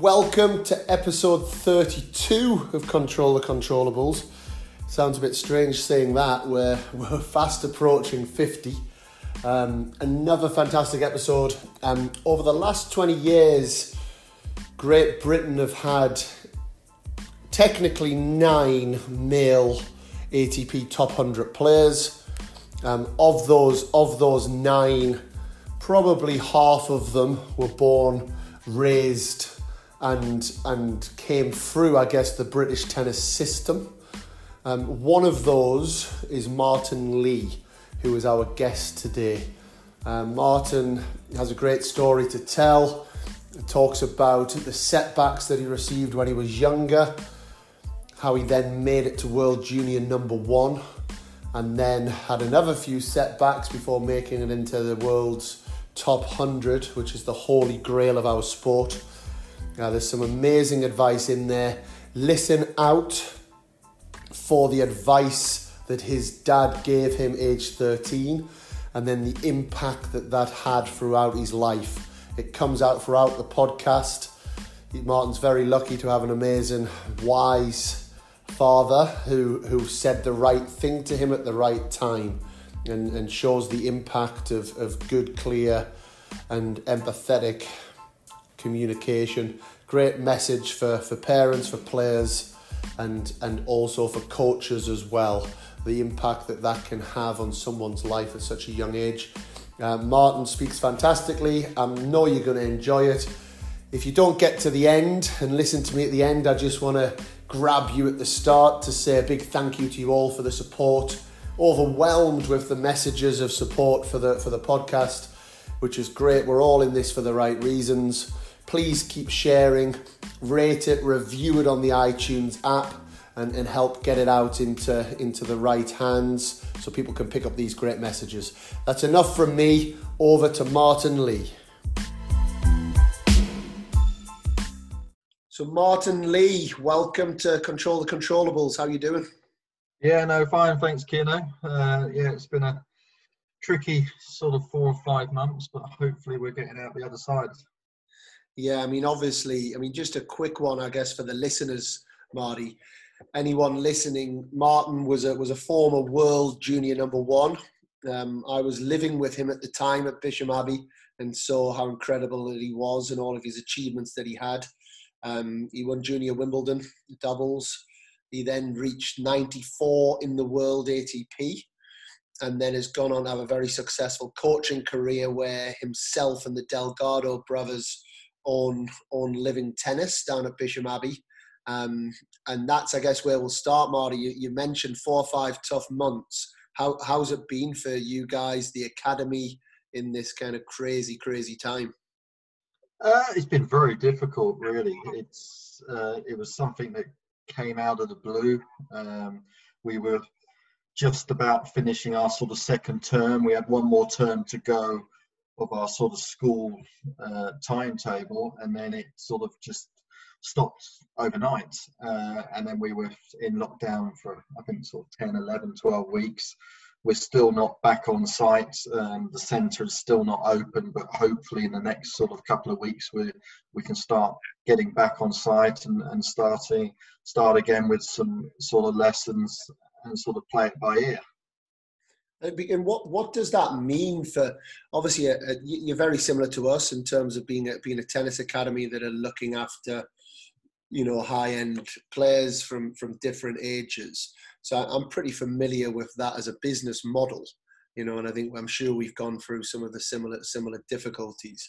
Welcome to episode 32 of Control the Controllables. Sounds a bit strange saying that, we're, we're fast approaching 50. Um, another fantastic episode. Um, over the last 20 years, Great Britain have had technically nine male ATP top 100 players. Um, of those, of those nine, probably half of them were born, raised, and and came through, I guess, the British tennis system. Um, one of those is Martin Lee, who is our guest today. Um, Martin has a great story to tell. It talks about the setbacks that he received when he was younger, how he then made it to World Junior number one, and then had another few setbacks before making it into the world's top 100, which is the holy grail of our sport. Now, there's some amazing advice in there. Listen out for the advice that his dad gave him age 13 and then the impact that that had throughout his life. It comes out throughout the podcast. Martin's very lucky to have an amazing, wise father who, who said the right thing to him at the right time and, and shows the impact of, of good, clear, and empathetic communication. Great message for, for parents, for players, and, and also for coaches as well. The impact that that can have on someone's life at such a young age. Uh, Martin speaks fantastically. I know you're going to enjoy it. If you don't get to the end and listen to me at the end, I just want to grab you at the start to say a big thank you to you all for the support. Overwhelmed with the messages of support for the for the podcast, which is great. We're all in this for the right reasons. Please keep sharing, rate it, review it on the iTunes app, and, and help get it out into, into the right hands so people can pick up these great messages. That's enough from me. Over to Martin Lee. So Martin Lee, welcome to Control the Controllables. How are you doing? Yeah, no, fine, thanks, Kino. Uh, yeah, it's been a tricky sort of four or five months, but hopefully we're getting out the other side. Yeah, I mean, obviously, I mean, just a quick one, I guess, for the listeners, Marty. Anyone listening, Martin was a was a former world junior number one. Um, I was living with him at the time at Bisham Abbey and saw how incredible that he was and all of his achievements that he had. Um, he won junior Wimbledon doubles. He then reached 94 in the world ATP and then has gone on to have a very successful coaching career where himself and the Delgado brothers on on living tennis down at Bisham Abbey. Um, and that's, I guess, where we'll start, Marty. You, you, mentioned four or five tough months. How, how's it been for you guys, the academy, in this kind of crazy, crazy time? Uh, it's been very difficult, really. It's uh, it was something that came out of the blue. Um, we were just about finishing our sort of second term. We had one more term to go of our sort of school uh, timetable, and then it sort of just stopped overnight. Uh, and then we were in lockdown for, I think, sort of 10, 11, 12 weeks. We're still not back on site. Um, the centre is still not open, but hopefully in the next sort of couple of weeks we we can start getting back on site and, and starting start again with some sort of lessons and sort of play it by ear. And what what does that mean for? Obviously, uh, uh, you're very similar to us in terms of being a, being a tennis academy that are looking after, you know, high end players from from different ages. So I'm pretty familiar with that as a business model, you know, and I think I'm sure we've gone through some of the similar similar difficulties.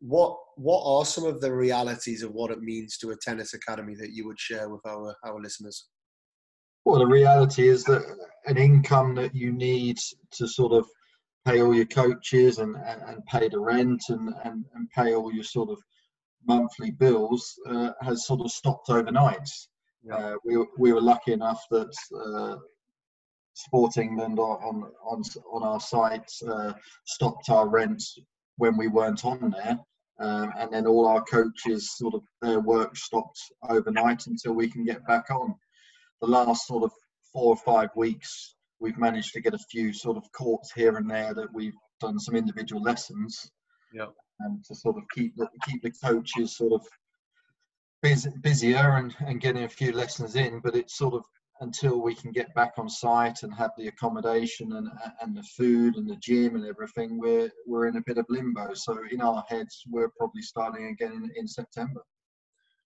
What what are some of the realities of what it means to a tennis academy that you would share with our our listeners? Well, the reality is that an income that you need to sort of pay all your coaches and, and, and pay the rent and, and, and pay all your sort of monthly bills uh, has sort of stopped overnight. Yeah. Uh, we, we were lucky enough that uh, Sport England on, on, on our site uh, stopped our rent when we weren't on there. Um, and then all our coaches sort of their work stopped overnight until we can get back on the last sort of four or five weeks, we've managed to get a few sort of courts here and there that we've done some individual lessons. Yeah. And to sort of keep the keep the coaches sort of busier and, and getting a few lessons in, but it's sort of until we can get back on site and have the accommodation and and the food and the gym and everything, we're we're in a bit of limbo. So in our heads, we're probably starting again in, in September.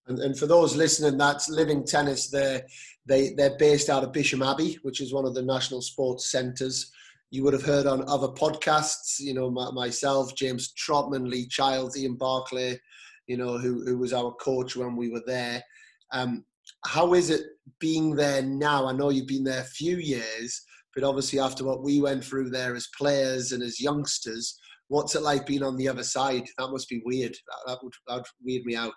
And, and for those listening, that's Living Tennis. They're, they, they're based out of Bisham Abbey, which is one of the national sports centres. You would have heard on other podcasts, you know, my, myself, James Trotman, Lee Childs, Ian Barclay, you know, who, who was our coach when we were there. Um, how is it being there now? I know you've been there a few years, but obviously after what we went through there as players and as youngsters, what's it like being on the other side? That must be weird. That, that would that would weird me out.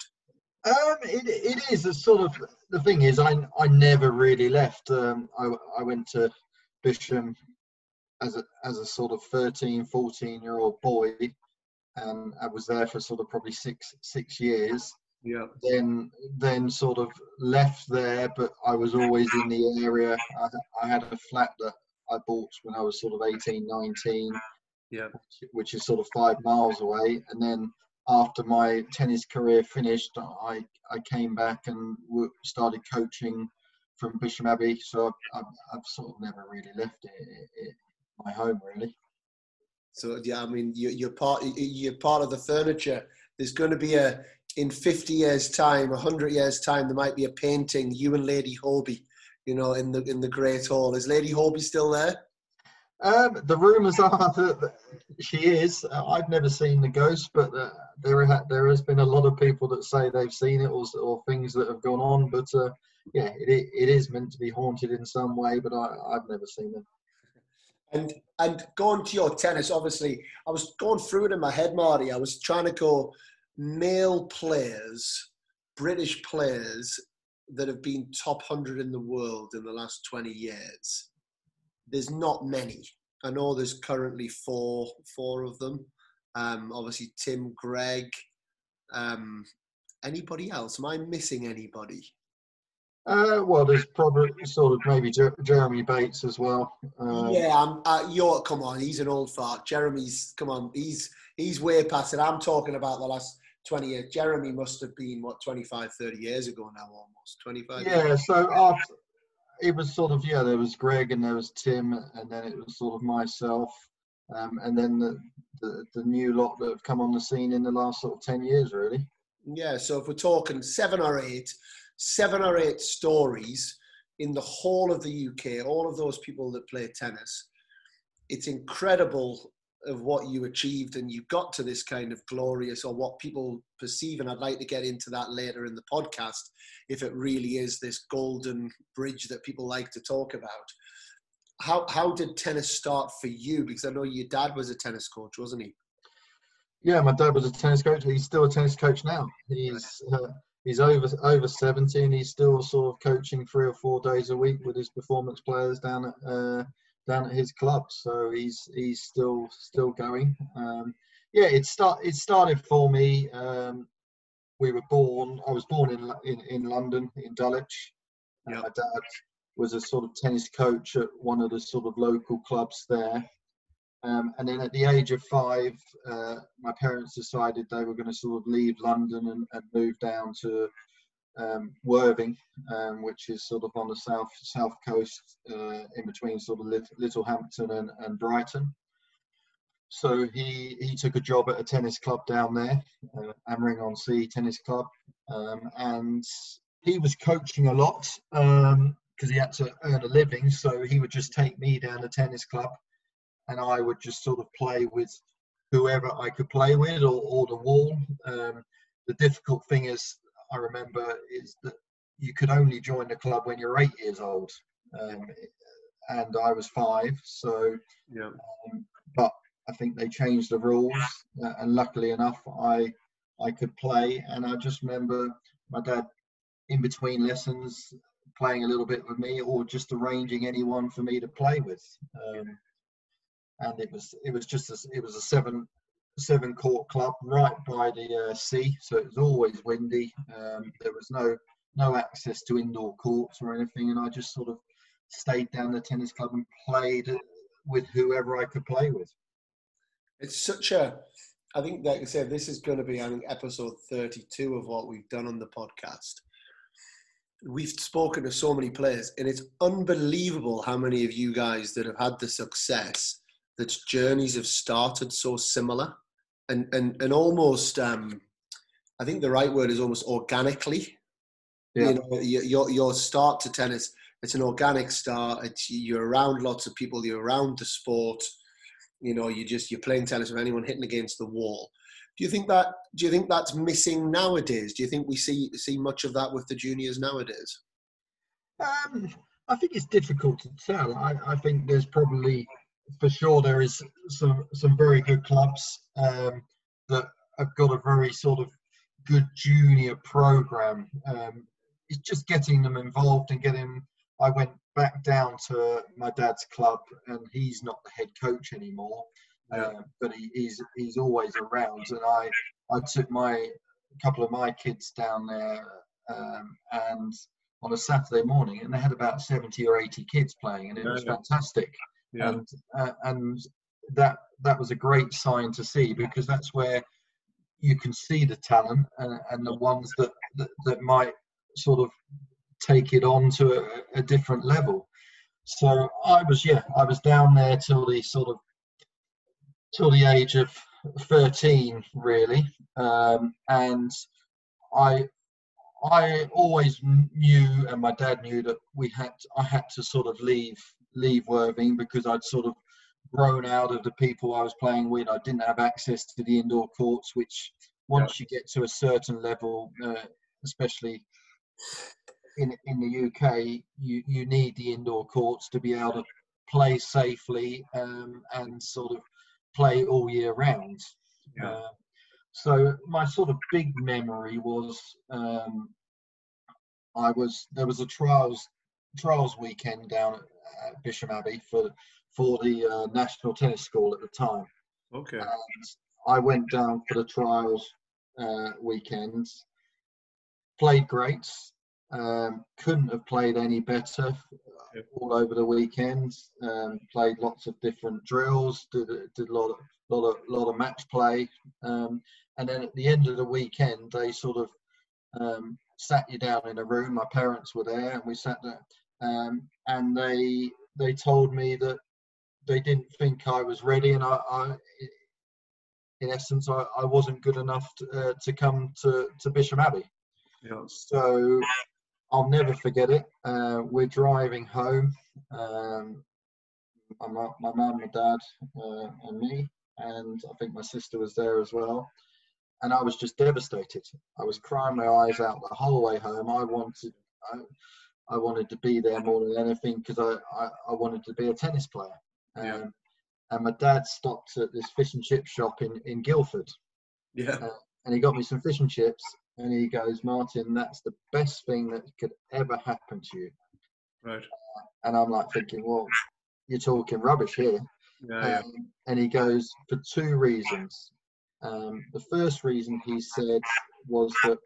Um, it, it is a sort of the thing is I I never really left. Um, I I went to Bisham as a as a sort of 13, 14 year old boy, and I was there for sort of probably six six years. Yeah. Then then sort of left there, but I was always in the area. I, I had a flat that I bought when I was sort of 18, 19. Yeah. Which, which is sort of five miles away, and then after my tennis career finished, I, I came back and started coaching from Bisham Abbey. So I've, I've, sort of never really left it, it, it, my home, really. So yeah, I mean, you, you're part you're part of the furniture. There's going to be a in 50 years' time, 100 years' time, there might be a painting you and Lady Hoby, you know, in the in the Great Hall. Is Lady Hoby still there? Um, the rumours are that she is. Uh, I've never seen the ghost, but uh, there ha- there has been a lot of people that say they've seen it or, or things that have gone on. But uh, yeah, it, it is meant to be haunted in some way, but I, I've never seen it. And and going to your tennis, obviously, I was going through it in my head, Marty. I was trying to go male players, British players that have been top hundred in the world in the last twenty years there's not many. I know there's currently four four of them. Um, obviously, Tim, Greg. Um, anybody else? Am I missing anybody? Uh, well, there's probably sort of maybe Jer- Jeremy Bates as well. Um, yeah, I'm, uh, you're come on. He's an old fart. Jeremy's come on. He's he's way past it. I'm talking about the last 20 years. Jeremy must have been what 25, 30 years ago now, almost 25. Yeah. Years. So after it was sort of yeah. There was Greg and there was Tim, and then it was sort of myself, um, and then the, the, the new lot that have come on the scene in the last sort of ten years, really. Yeah. So if we're talking seven or eight, seven or eight stories in the whole of the UK, all of those people that play tennis, it's incredible of what you achieved and you got to this kind of glorious or what people perceive and i'd like to get into that later in the podcast if it really is this golden bridge that people like to talk about. How how did tennis start for you? Because i know your dad was a tennis coach wasn't he? Yeah my dad was a tennis coach. He's still a tennis coach now. He's uh, he's over over 70 and he's still sort of coaching three or four days a week with his performance players down at uh, down at his club. So he's he's still still going. Um, yeah, it start it started for me. Um, we were born. I was born in in, in London in Dulwich. Yep. My dad was a sort of tennis coach at one of the sort of local clubs there. Um, and then at the age of five, uh, my parents decided they were going to sort of leave London and, and move down to um, Worthing, um, which is sort of on the south south coast, uh, in between sort of Littlehampton and, and Brighton. So he he took a job at a tennis club down there, uh, Angmering on Sea Tennis Club, um, and he was coaching a lot because um, he had to earn a living. So he would just take me down the tennis club, and I would just sort of play with whoever I could play with or, or the wall. Um, the difficult thing is I remember is that you could only join the club when you're eight years old, um, and I was five. So, yeah. Um, but I think they changed the rules, uh, and luckily enough, I I could play. And I just remember my dad in between lessons playing a little bit with me, or just arranging anyone for me to play with. Um, and it was it was just a, it was a seven seven court club right by the uh, sea, so it was always windy. Um, there was no no access to indoor courts or anything, and I just sort of stayed down the tennis club and played with whoever I could play with. It's such a I think, like I said, this is going to be, I think, episode 32 of what we've done on the podcast. We've spoken to so many players, and it's unbelievable how many of you guys that have had the success that journeys have started so similar and and and almost um, I think the right word is almost organically. Yeah. You know, your your start to tennis, it's an organic start. It's you're around lots of people. You're around the sport. You know, you just you're playing tennis with anyone hitting against the wall. Do you think that? Do you think that's missing nowadays? Do you think we see see much of that with the juniors nowadays? Um, I think it's difficult to tell. I, I think there's probably, for sure, there is some some very good clubs um, that have got a very sort of good junior program. Um, it's just getting them involved and getting. I went back down to my dad's club, and he's not the head coach anymore, uh, but he, he's he's always around. And I I took my a couple of my kids down there, um, and on a Saturday morning, and they had about seventy or eighty kids playing, and it was fantastic. Yeah. And uh, and that that was a great sign to see because that's where you can see the talent and, and the ones that, that, that might sort of take it on to a, a, different level. So I was, yeah, I was down there till the sort of till the age of 13, really, um, and I I always knew, and my dad knew that we had I had to sort of leave leave Worthing because I'd sort of grown out of the people I was playing with. I didn't have access to the indoor courts, which once yeah. you get to a certain level, uh, especially in in the UK, you you need the indoor courts to be able to play safely um, and sort of play all year round. Yeah. Uh, so my sort of big memory was um, I was there was a trials trials weekend down at Bisham Abbey for for the uh, national tennis school at the time. Okay. And I went down for the trials uh, weekends, played great. Um, couldn't have played any better all over the weekends. Um, played lots of different drills. Did did a lot of lot of lot of match play. Um, and then at the end of the weekend, they sort of um, sat you down in a room. My parents were there, and we sat there. Um, and they they told me that they didn't think I was ready, and I, I in essence, I, I wasn't good enough to, uh, to come to, to Bisham Abbey. Yeah. So I'll never forget it. Uh, we're driving home, um, my, my mum, my dad, uh, and me, and I think my sister was there as well. And I was just devastated. I was crying my eyes out the whole way home. I wanted, I, I wanted to be there more than anything because I, I, I, wanted to be a tennis player. Um, yeah. And my dad stopped at this fish and chip shop in, in Guildford. Yeah. Uh, and he got me some fish and chips. And he goes, Martin, that's the best thing that could ever happen to you. Right. Uh, and I'm like thinking, well, you're talking rubbish here. Yeah, um, And he goes, for two reasons. Um, the first reason he said was that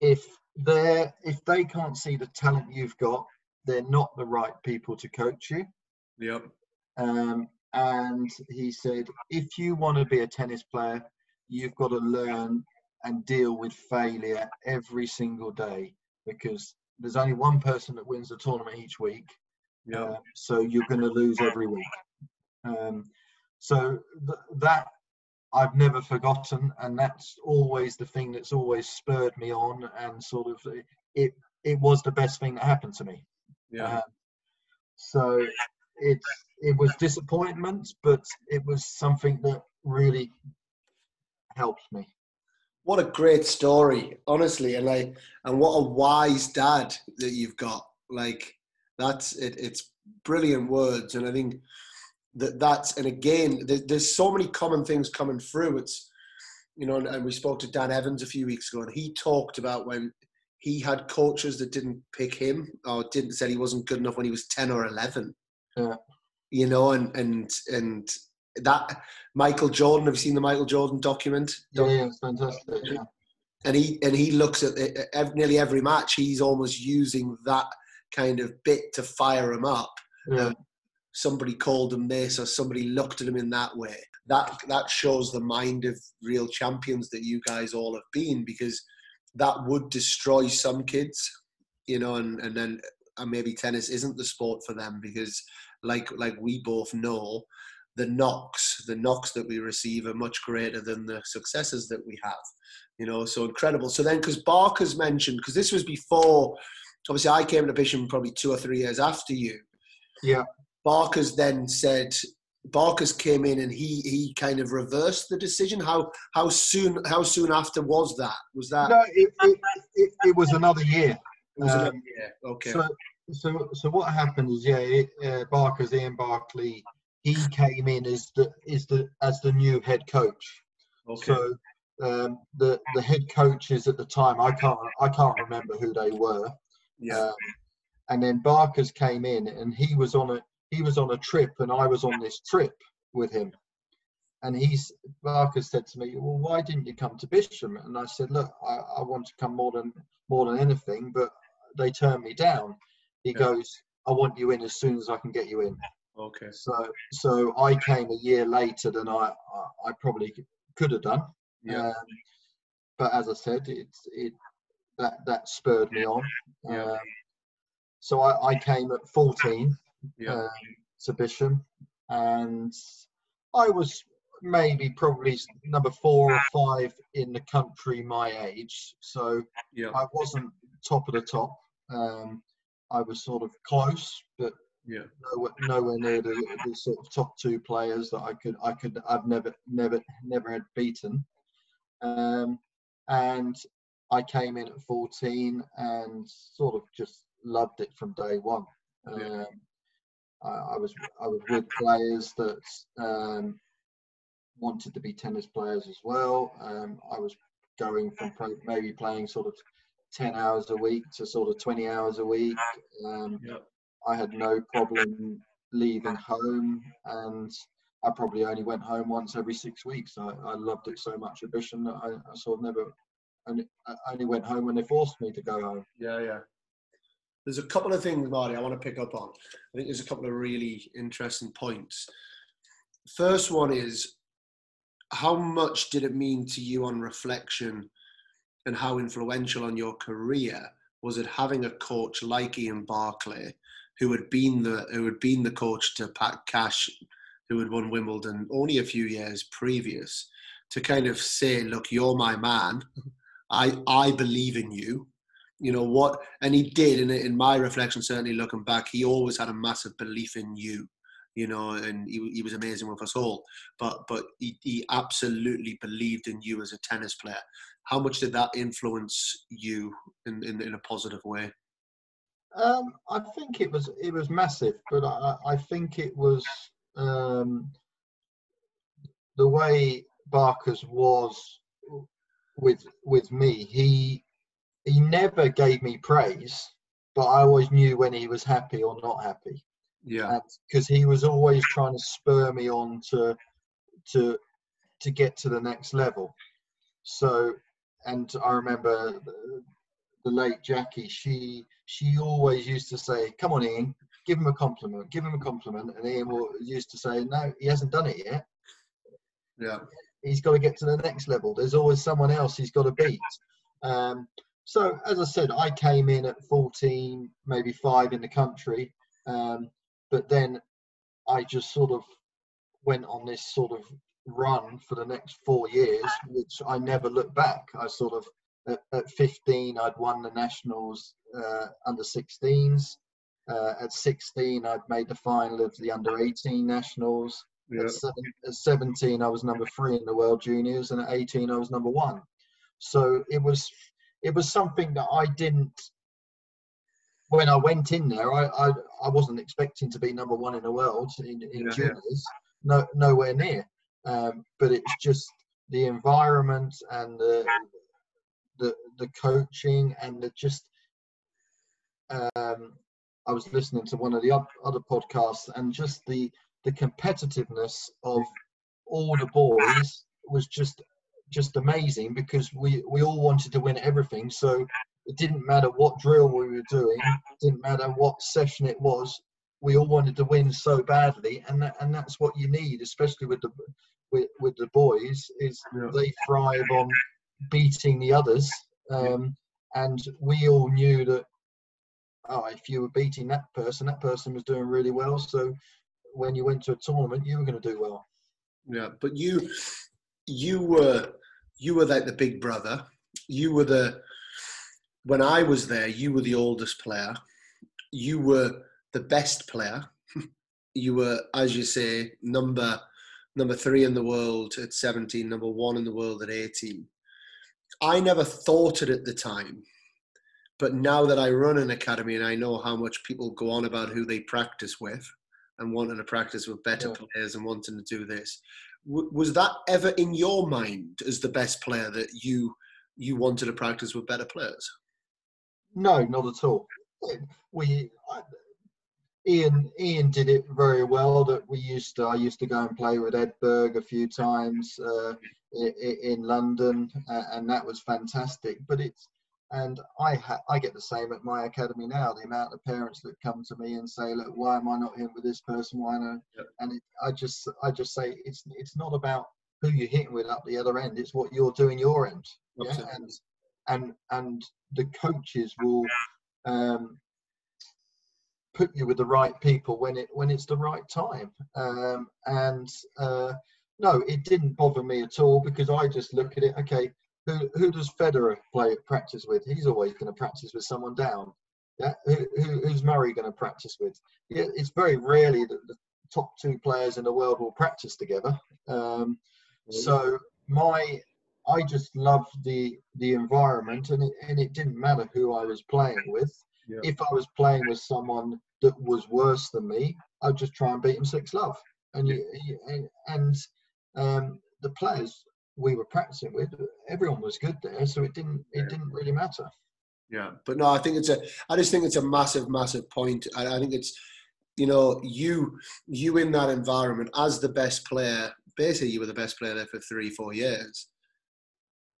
if they if they can't see the talent you've got, they're not the right people to coach you. Yep. Um, and he said, if you want to be a tennis player, you've got to learn and deal with failure every single day because there's only one person that wins the tournament each week. Yeah. Uh, so you're going to lose every week. Um, so th- that I've never forgotten, and that's always the thing that's always spurred me on, and sort of it. It was the best thing that happened to me. Yeah. Um, so it's it was disappointment, but it was something that really helped me. What a great story, honestly, and like, and what a wise dad that you've got. Like, that's it. It's brilliant words, and I think that that's and again, there, there's so many common things coming through. It's you know, and, and we spoke to Dan Evans a few weeks ago, and he talked about when he had coaches that didn't pick him or didn't said he wasn't good enough when he was 10 or 11 yeah. you know, and and and that Michael Jordan. Have you seen the Michael Jordan document? Yeah, yeah it's fantastic. Yeah. And he and he looks at it, nearly every match. He's almost using that kind of bit to fire him up. Yeah. Um, somebody called him this or somebody looked at him in that way. That that shows the mind of real champions that you guys all have been because that would destroy some kids, you know, and, and then and maybe tennis isn't the sport for them because like like we both know the knocks the knocks that we receive are much greater than the successes that we have you know so incredible. So then because barker's mentioned because this was before obviously i came to Bisham probably two or three years after you. Yeah barker's then said barker's came in and he he kind of reversed the decision how how soon how soon after was that was that no it, it, it, it was another year it was um, yeah, okay. So, so, so what happened is, yeah, uh, Barker's Ian Barclay. He came in as the is the as the new head coach. Okay. So um, the the head coaches at the time, I can't I can't remember who they were. Yeah. Um, and then Barker's came in, and he was on a he was on a trip, and I was on this trip with him. And he's Barker said to me, "Well, why didn't you come to Bisham?" And I said, "Look, I, I want to come more than more than anything, but they turned me down. He yeah. goes, I want you in as soon as I can get you in. Okay. So so I came a year later than I I, I probably could have done. Yeah. Um, but as I said, it's it that that spurred me on. Yeah. Um, so I, I came at 14 yeah. Bisham, and I was maybe probably number four or five in the country my age. So yeah. I wasn't top of the top. Um, I was sort of close, but yeah, nowhere, nowhere near the, the, sort of top two players that I could I could I've never never never had beaten. Um, and I came in at 14 and sort of just loved it from day one. Um, yeah. I, I, was I was with players that um, wanted to be tennis players as well. Um, I was going from maybe playing sort of 10 hours a week to sort of 20 hours a week. Um, yep. I had no problem leaving home, and I probably only went home once every six weeks. I, I loved it so much at Bisham that I, I sort of never only, I only went home when they forced me to go home. Yeah, yeah. There's a couple of things, Marty, I want to pick up on. I think there's a couple of really interesting points. First one is how much did it mean to you on reflection and how influential on your career was it having a coach like Ian Barclay, who had been the who had been the coach to Pat Cash, who had won Wimbledon only a few years previous, to kind of say, "Look, you're my man. I I believe in you." You know what? And he did. And in my reflection, certainly looking back, he always had a massive belief in you you know, and he, he was amazing with us all. But but he, he absolutely believed in you as a tennis player. How much did that influence you in, in, in a positive way? Um, I think it was it was massive, but I, I think it was um, the way Barker's was with with me. He he never gave me praise, but I always knew when he was happy or not happy. Yeah. Because he was always trying to spur me on to to to get to the next level. So, and I remember the, the late Jackie. She she always used to say, "Come on, Ian, give him a compliment. Give him a compliment." And Ian will, used to say, "No, he hasn't done it yet. Yeah, he's got to get to the next level. There's always someone else he's got to beat." Um, so, as I said, I came in at 14, maybe five in the country. Um, but then I just sort of went on this sort of run for the next four years, which I never looked back. I sort of at, at 15 I'd won the nationals uh, under 16s. Uh, at 16 I'd made the final of the under 18 nationals. Yeah. At, seven, at 17 I was number three in the world juniors, and at 18 I was number one. So it was it was something that I didn't when I went in there, I, I, I wasn't expecting to be number one in the world in, in yeah, juniors, yeah. no nowhere near. Um, but it's just the environment and the the the coaching and the just. Um, I was listening to one of the other podcasts and just the the competitiveness of all the boys was just just amazing because we we all wanted to win everything. So it didn't matter what drill we were doing, it didn't matter what session it was, we all wanted to win so badly, and that, and that's what you need, especially with the with, with the boys, is yeah. they thrive on beating the others, um, and we all knew that. Oh, if you were beating that person, that person was doing really well. So when you went to a tournament, you were going to do well. Yeah, but you, you were, you were like the big brother. You were the. When I was there, you were the oldest player. You were the best player. you were, as you say, number number three in the world at 17, number one in the world at 18. I never thought it at the time, but now that I run an academy and I know how much people go on about who they practice with and wanting to practice with better yeah. players and wanting to do this, was that ever in your mind as the best player that you you wanted to practice with better players? No, not at all. We Ian Ian did it very well. That we used to I used to go and play with Edberg a few times uh, in, in, London, and that was fantastic. But it's and I ha- I get the same at my academy now. The amount of parents that come to me and say, "Look, why am I not hitting with this person? Why not?" Yep. And it, I just I just say it's it's not about who you're hitting with up the other end. It's what you're doing your end. Yeah, and and and the coaches will um, put you with the right people when it when it's the right time. Um, and uh, no, it didn't bother me at all because I just look at it. Okay, who who does Federer play practice with? He's always going to practice with someone down. Yeah, who, who, who's Murray going to practice with? Yeah, it's very rarely that the top two players in the world will practice together. Um, so my I just loved the the environment, and it, and it didn't matter who I was playing with. Yeah. If I was playing with someone that was worse than me, I'd just try and beat him six love. And you, you and um, the players we were practicing with, everyone was good there, so it didn't it didn't really matter. Yeah, but no, I think it's a. I just think it's a massive, massive point. I, I think it's, you know, you you in that environment as the best player. Basically, you were the best player there for three, four years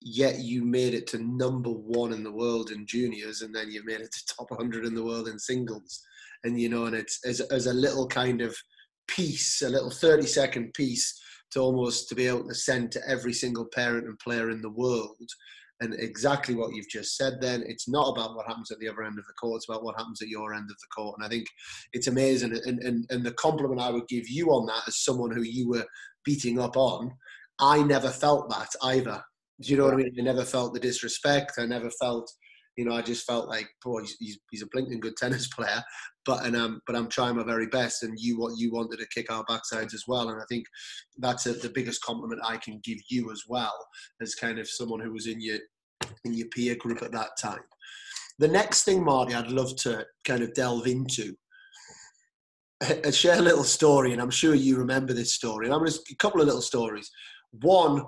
yet you made it to number one in the world in juniors and then you made it to top 100 in the world in singles and you know and it's as, as a little kind of piece a little 30 second piece to almost to be able to send to every single parent and player in the world and exactly what you've just said then it's not about what happens at the other end of the court it's about what happens at your end of the court and i think it's amazing and, and, and the compliment i would give you on that as someone who you were beating up on i never felt that either do you know what I mean? I never felt the disrespect. I never felt, you know, I just felt like, boy, he's, he's a blinking good tennis player, but and um, but I'm trying my very best. And you what you wanted to kick our backsides as well. And I think that's a, the biggest compliment I can give you as well, as kind of someone who was in your in your peer group at that time. The next thing, Marty, I'd love to kind of delve into I share a little story, and I'm sure you remember this story. And I'm to a couple of little stories. One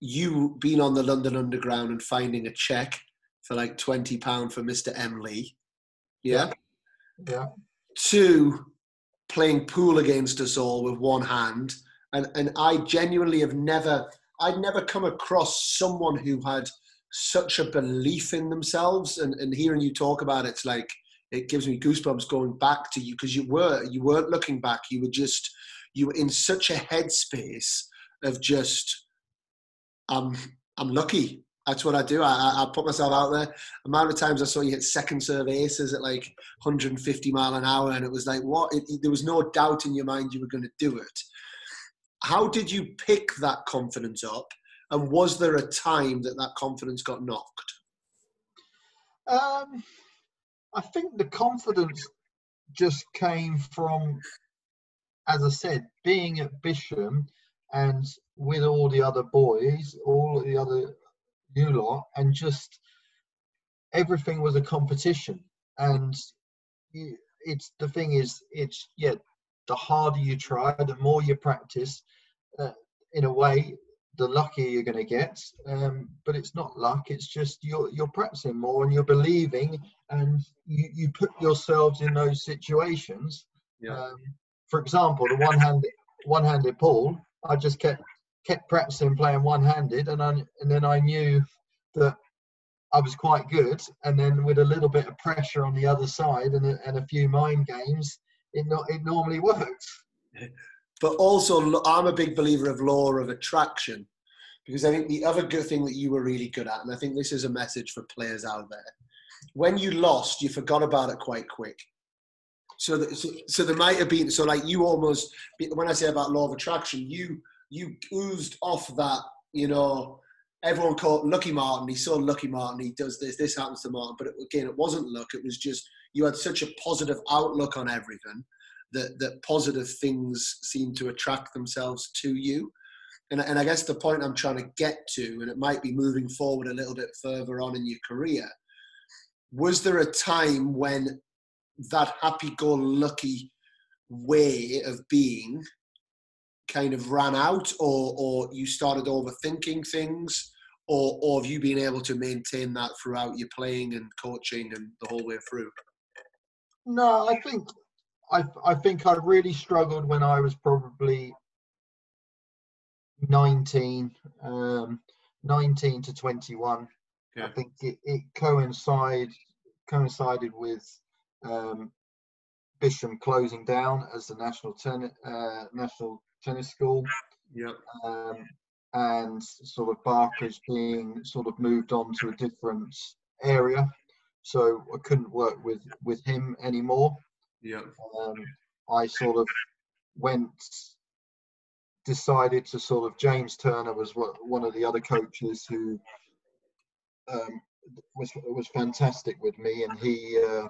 you being on the London Underground and finding a check for like twenty pound for Mister M Lee, yeah, yeah. Two, playing pool against us all with one hand, and and I genuinely have never, I'd never come across someone who had such a belief in themselves, and and hearing you talk about it, it's like it gives me goosebumps going back to you because you were you weren't looking back, you were just you were in such a headspace of just I'm I'm lucky. That's what I do. I, I put myself out there. Amount of times I saw you hit second serve aces at like 150 mile an hour, and it was like, what? It, it, there was no doubt in your mind you were going to do it. How did you pick that confidence up? And was there a time that that confidence got knocked? Um, I think the confidence just came from, as I said, being at Bisham and with all the other boys, all the other new lot, and just everything was a competition. And it's the thing is, it's yeah, the harder you try, the more you practice. Uh, in a way, the luckier you're going to get. Um, but it's not luck; it's just you're you're practicing more and you're believing, and you, you put yourselves in those situations. Yeah. Um, for example, the one-handed one-handed pull, I just kept kept practicing playing one-handed, and I, and then I knew that I was quite good, and then with a little bit of pressure on the other side and a, and a few mind games, it not it normally works. But also, I'm a big believer of law of attraction because I think the other good thing that you were really good at, and I think this is a message for players out there, when you lost, you forgot about it quite quick. So, that, so, so there might have been so like you almost when I say about law of attraction, you you oozed off that you know everyone called Lucky Martin. He saw Lucky Martin. He does this. This happens to Martin. But it, again, it wasn't luck. It was just you had such a positive outlook on everything that that positive things seem to attract themselves to you. And, and I guess the point I'm trying to get to, and it might be moving forward a little bit further on in your career, was there a time when that happy-go-lucky way of being kind of ran out, or or you started overthinking things, or or have you been able to maintain that throughout your playing and coaching and the whole way through? No, I think I I think I really struggled when I was probably 19, um, 19 to 21. Yeah. I think it, it coincided coincided with um, Bisham closing down as the national tennis uh, national tennis school. Yeah. Um, and sort of Barker's being sort of moved on to a different area, so I couldn't work with with him anymore. Yeah. Um, I sort of went decided to sort of James Turner was one of the other coaches who um, was was fantastic with me, and he uh,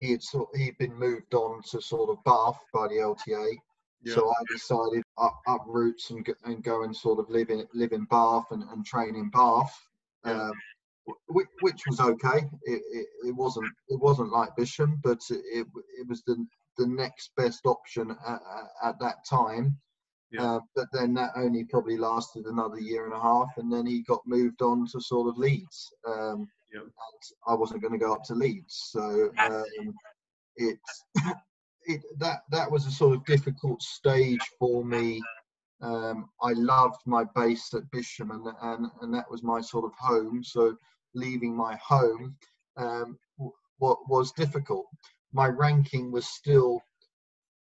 he had sort he'd been moved on to sort of Bath by the LTA. Yeah. So I decided up, up roots and go, and go and sort of live in live in Bath and, and train in Bath, yeah. um, which, which, was okay. It, it, it, wasn't it wasn't like Bisham, but it, it was the the next best option at, at that time. Yeah. Uh, but then that only probably lasted another year and a half, and then he got moved on to sort of Leeds. Um, yeah. I wasn't going to go up to Leeds, so um, it, it that that was a sort of difficult stage for me. Um, I loved my base at Bisham, and, and and that was my sort of home. So leaving my home um, what was difficult. My ranking was still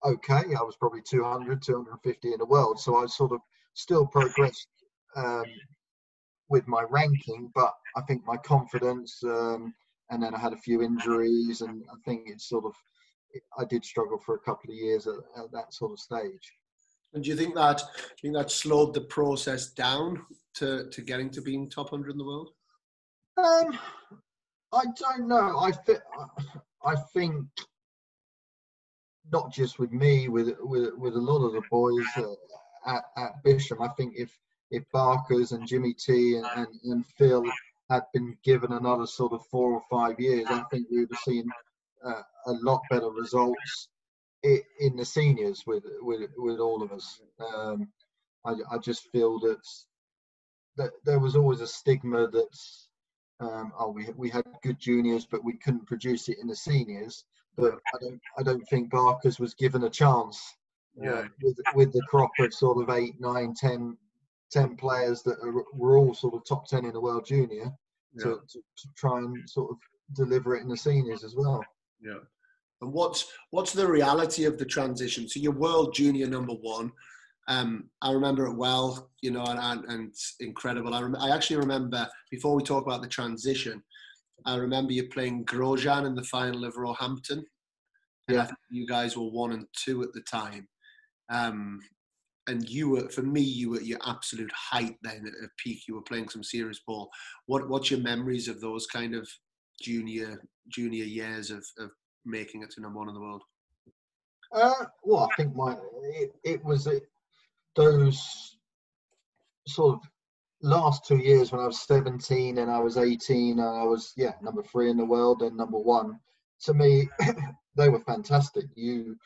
okay. I was probably 200, 250 in the world. So I sort of still progressed um, with my ranking, but I think my confidence, um, and then I had a few injuries, and I think it's sort of, I did struggle for a couple of years at, at that sort of stage. And do you think that do you think that slowed the process down to, to getting to being top hundred in the world? Um, I don't know. I think I think not just with me, with with with a lot of the boys uh, at, at Bisham. I think if if Barker's and Jimmy T and, and, and, Phil had been given another sort of four or five years, I think we would have seen uh, a lot better results in, the seniors with with with all of us. Um, I, I just feel that that there was always a stigma that um, oh we we had good juniors but we couldn't produce it in the seniors but I don't I don't think Barker's was given a chance. Uh, yeah. with with the crop of sort of eight, nine, ten, ten players that are, were all sort of top ten in the world junior yeah. to, to, to try and sort of deliver it in the seniors as well. Yeah. And what's what's the reality of the transition? So you're world junior number one. Um, I remember it well, you know, and, and, and incredible. I, rem- I actually remember before we talk about the transition, I remember you playing Grosjean in the final of Roehampton. Yeah. you guys were one and two at the time. Um, and you were, for me, you were at your absolute height then at peak. You were playing some serious ball. What What's your memories of those kind of junior junior years of, of making it to number one in the world? Uh, well, I think my it, it was it, those sort of last two years when I was 17 and I was 18 and I was yeah number three in the world and number one to me they were fantastic. You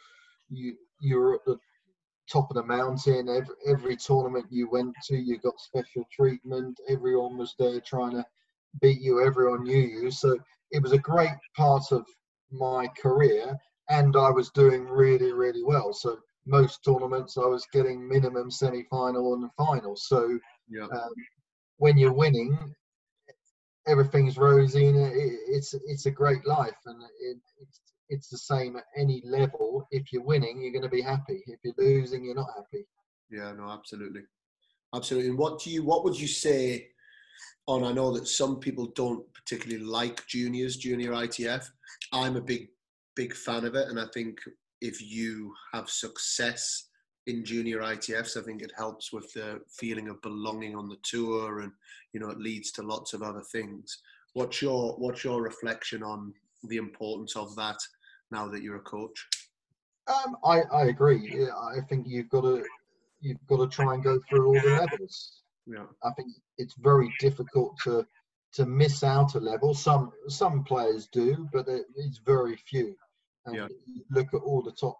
you you were at the top of the mountain. Every, every tournament you went to you got special treatment. Everyone was there trying to beat you. Everyone knew you. So it was a great part of my career and I was doing really really well so most tournaments I was getting minimum semi final and final so yeah. Um, when you're winning, everything's rosy and it, it's it's a great life and it, it's it's the same at any level. If you're winning, you're going to be happy. If you're losing, you're not happy. Yeah, no, absolutely, absolutely. And what do you what would you say? On I know that some people don't particularly like juniors, junior ITF. I'm a big big fan of it, and I think if you have success in junior ITFs, I think it helps with the feeling of belonging on the tour, and you know it leads to lots of other things. What's your what's your reflection on the importance of that now that you're a coach? Um, I, I agree. I think you've got to you've got to try and go through all the levels. Yeah. I think it's very difficult to to miss out a level. Some some players do, but it's very few. And yeah. look at all the top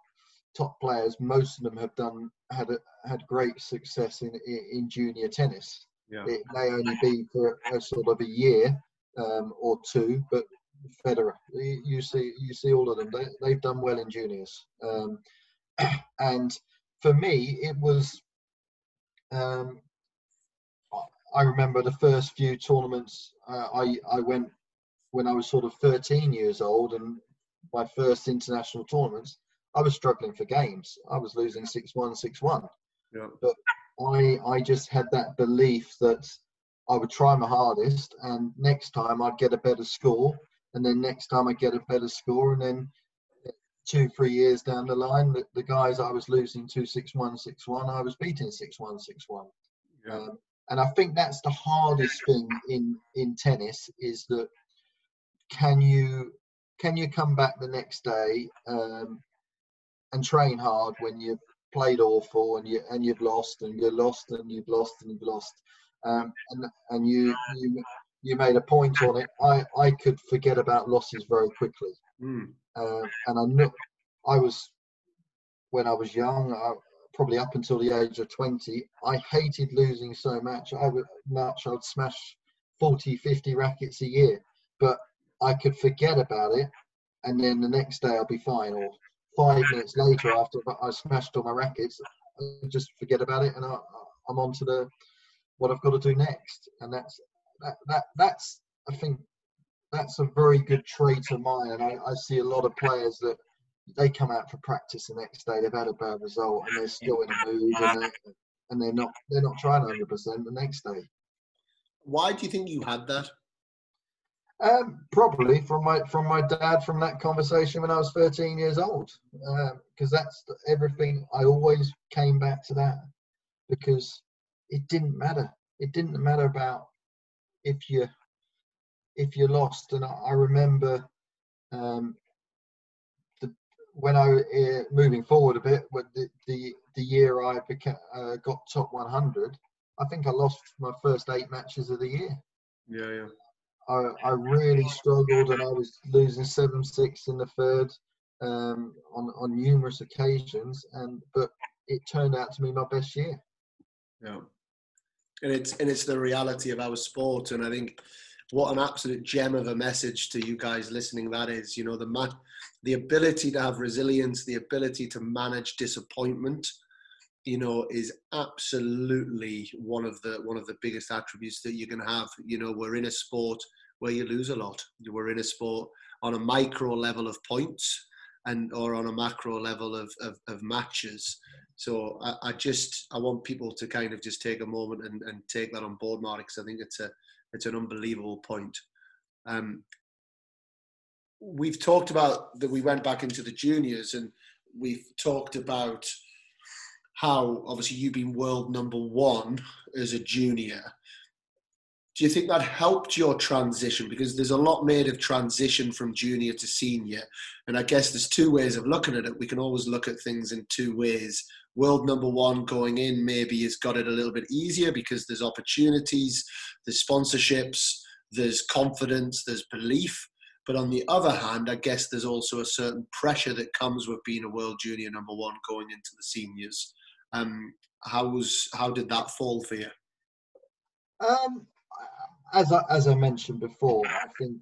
top players. Most of them have done had a, had great success in in junior tennis. Yeah. It may only be for a sort of a year um, or two, but Federer. You see, you see all of them. They, they've done well in juniors. Um, and for me, it was. Um, I remember the first few tournaments uh, I I went when I was sort of 13 years old, and my first international tournaments. I was struggling for games. I was losing six one, six one. Yeah. But I I just had that belief that I would try my hardest, and next time I'd get a better score, and then next time I'd get a better score, and then two, three years down the line, the, the guys I was losing two six one six one, I was beating six one six one. Yeah. Um, and I think that's the hardest thing in in tennis is that can you can you come back the next day um, and train hard when you've played awful and you and you've lost and you're lost and you've lost and you've lost um, and and you you you made a point on it. I, I could forget about losses very quickly. Mm. Uh, and I knew I was, when I was young, I, probably up until the age of 20, I hated losing so much. I would much I would smash 40, 50 rackets a year, but I could forget about it. And then the next day I'll be fine. Or five minutes later after I smashed all my rackets, I just forget about it and I, I'm on to the, what I've got to do next. And that's, that, that that's I think that's a very good trait of mine, and I, I see a lot of players that they come out for practice the next day, they've had a bad result, and they're still in a mood, and they're, and they're not they're not trying 100 percent the next day. Why do you think you had that? Um, probably from my from my dad from that conversation when I was 13 years old, because um, that's everything. I always came back to that because it didn't matter. It didn't matter about if you if you're lost. And I, I remember um, when I uh, moving forward a bit, with the the, the year I became uh, got top 100, I think I lost my first eight matches of the year. Yeah, yeah. I, I really struggled and I was losing seven six in the third um, on on numerous occasions, and but it turned out to be my best year. Yeah and it's and it's the reality of our sport. And I think what an absolute gem of a message to you guys listening that is. You know, the the ability to have resilience, the ability to manage disappointment. You know, is absolutely one of the one of the biggest attributes that you can have. You know, we're in a sport where you lose a lot. We're in a sport on a micro level of points and or on a macro level of, of, of matches. So I, I, just I want people to kind of just take a moment and, and take that on board, Mark, because I think it's a it's an unbelievable point. Um, we've talked about that we went back into the juniors and we've talked about how obviously you've been world number one as a junior do you think that helped your transition? Because there's a lot made of transition from junior to senior. And I guess there's two ways of looking at it. We can always look at things in two ways. World number one going in maybe has got it a little bit easier because there's opportunities, there's sponsorships, there's confidence, there's belief. But on the other hand, I guess there's also a certain pressure that comes with being a world junior number one going into the seniors. Um, how was how did that fall for you? Um, as I, as I mentioned before, I think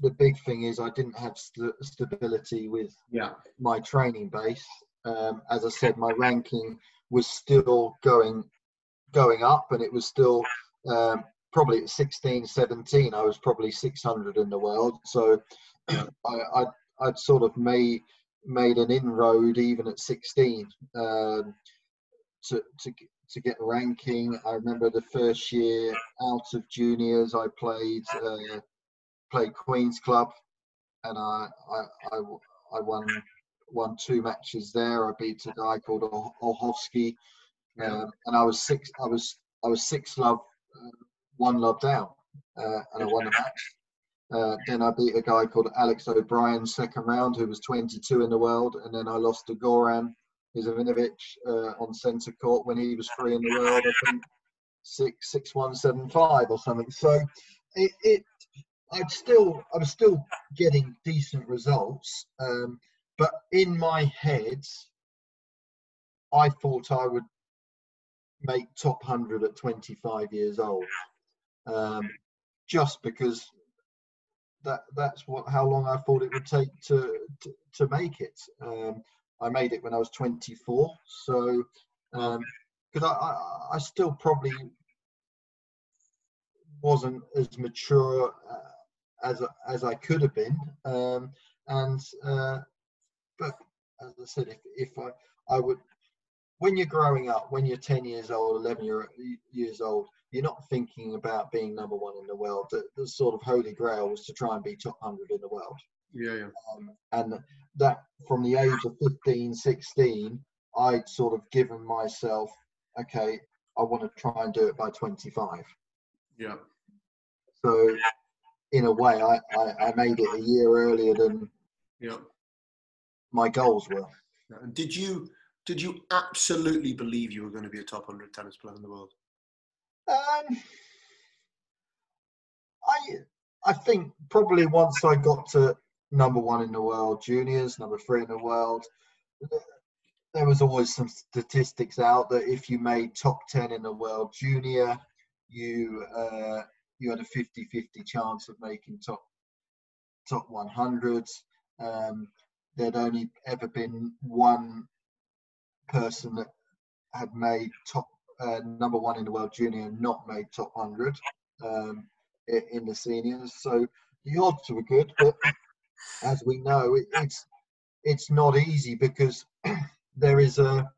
the big thing is I didn't have st- stability with yeah. my training base. Um, as I said, my ranking was still going going up, and it was still um, probably at 16, 17, I was probably 600 in the world. So I, I, I'd sort of made made an inroad even at 16 um, to, to to get ranking. I remember the first year out of juniors, I played uh, played Queens Club, and I I, I, I won won two matches there. I beat a guy called Olhovskiy, um, and I was six. I was I was six love, uh, one love down, uh, and I won the match. Uh, then I beat a guy called Alex O'Brien second round, who was 22 in the world, and then I lost to Goran Ivanisevic uh, on centre court when he was three in the world. I think six six one seven five or something. So it, it I'd still I was still getting decent results, um, but in my head, I thought I would make top hundred at 25 years old, um, just because that that's what how long I thought it would take to to, to make it. Um, I made it when I was 24, so because um, I, I, I still probably wasn't as mature uh, as as I could have been, um, and uh, but as I said, if if I I would when you're growing up, when you're 10 years old, 11 year, years old, you're not thinking about being number one in the world. The, the, sort of holy grail was to try and be top 100 in the world. Yeah, yeah. Um, and that from the age of 15, 16, I'd sort of given myself, okay, I want to try and do it by 25. Yeah. So, in a way, I, I, I made it a year earlier than yeah. My goals were. Did you did you absolutely believe you were going to be a top 100 tennis player in the world? Um, I I think probably once I got to number one in the world juniors, number three in the world, there was always some statistics out that if you made top 10 in the world junior, you uh, you had a 50-50 chance of making top top 100s. Um, there'd only ever been one person that had made top uh, number one in the world junior and not made top 100 um, in the seniors. So the odds were good, but as we know, it, it's it's not easy because there is a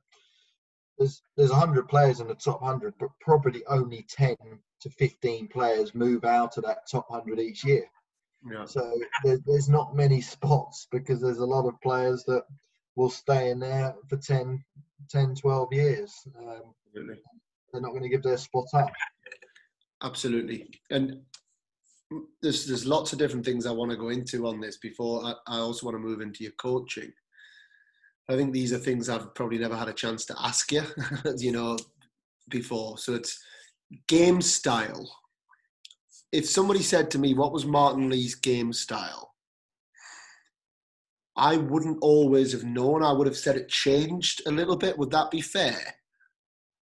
there's there's 100 players in the top 100, but probably only 10 to 15 players move out of that top 100 each year. Yeah. So there's, there's not many spots because there's a lot of players that will stay in there for 10, 10 12 years. Um, Absolutely. They're not going to give their spot up. Absolutely. And there's there's lots of different things I want to go into on this before I, I also want to move into your coaching. I think these are things I've probably never had a chance to ask you, you know, before. So it's game style. If somebody said to me, "What was Martin Lee's game style?" I wouldn't always have known. I would have said it changed a little bit. Would that be fair?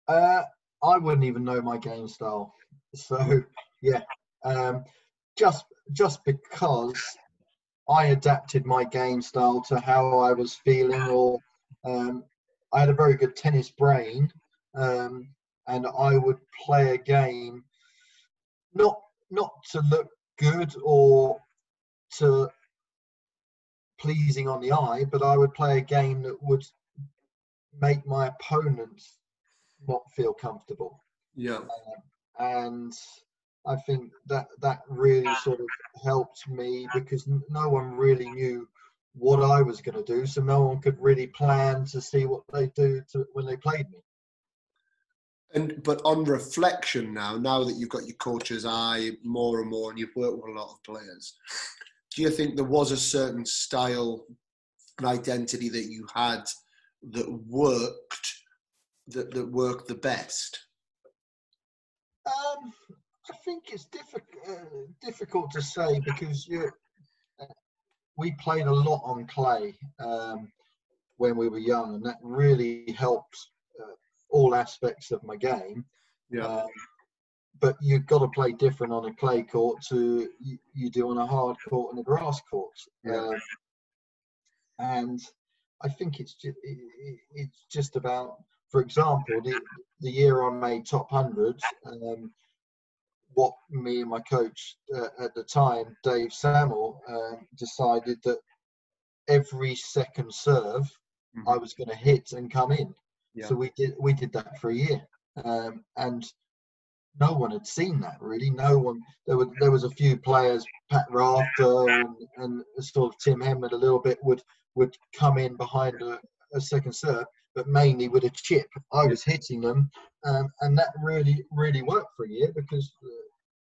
Uh, I wouldn't even know my game style. So yeah, um, just just because I adapted my game style to how I was feeling, or um, I had a very good tennis brain, um, and I would play a game not not to look good or to pleasing on the eye, but I would play a game that would make my opponents not feel comfortable. Yeah. Uh, and I think that that really sort of helped me because no one really knew what I was going to do, so no one could really plan to see what they do to, when they played me. And but on reflection now, now that you've got your coach's eye more and more, and you've worked with a lot of players, do you think there was a certain style and identity that you had that worked that, that worked the best? Um, I think it's difficult uh, difficult to say because you uh, we played a lot on clay um, when we were young, and that really helped all aspects of my game. Yeah. Um, but you've got to play different on a clay court to you, you do on a hard court and a grass court. Yeah. Um, and I think it's just, it, it's just about, for example, the, the year I made top hundred, um, what me and my coach uh, at the time, Dave Samuel, um, decided that every second serve mm-hmm. I was going to hit and come in. Yeah. So we did we did that for a year, um, and no one had seen that really. No one. There were there was a few players, Pat Rafter and, and sort of Tim Henman a little bit would would come in behind a, a second serve, but mainly with a chip. I was hitting them, um, and that really really worked for a year because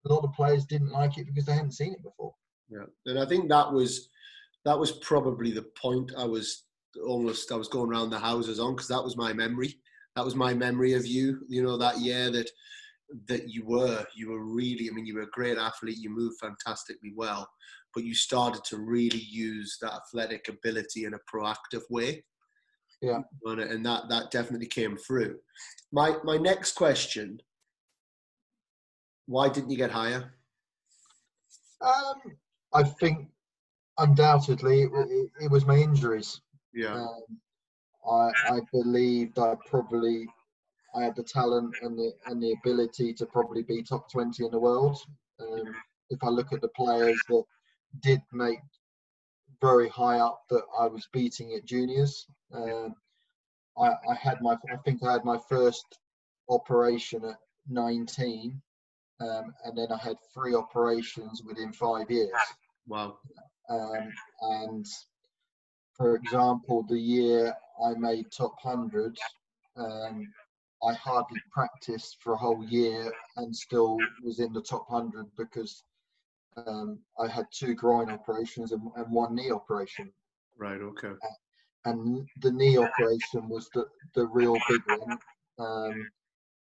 a lot of players didn't like it because they hadn't seen it before. Yeah, and I think that was that was probably the point I was almost I was going around the houses on because that was my memory. That was my memory of you. You know that year that that you were you were really i mean you were a great athlete you moved fantastically well but you started to really use that athletic ability in a proactive way yeah and that that definitely came through my my next question why didn't you get higher um i think undoubtedly it, it, it was my injuries yeah um, i i believed i probably I had the talent and the and the ability to probably be top 20 in the world. Um, if I look at the players that did make very high up that I was beating at juniors, um, I, I had my I think I had my first operation at 19, um, and then I had three operations within five years. Wow. Um, and for example, the year I made top 100, um, I hardly practiced for a whole year and still was in the top 100 because um, I had two groin operations and, and, one knee operation. Right, okay. And the knee operation was the, the real big one. Um,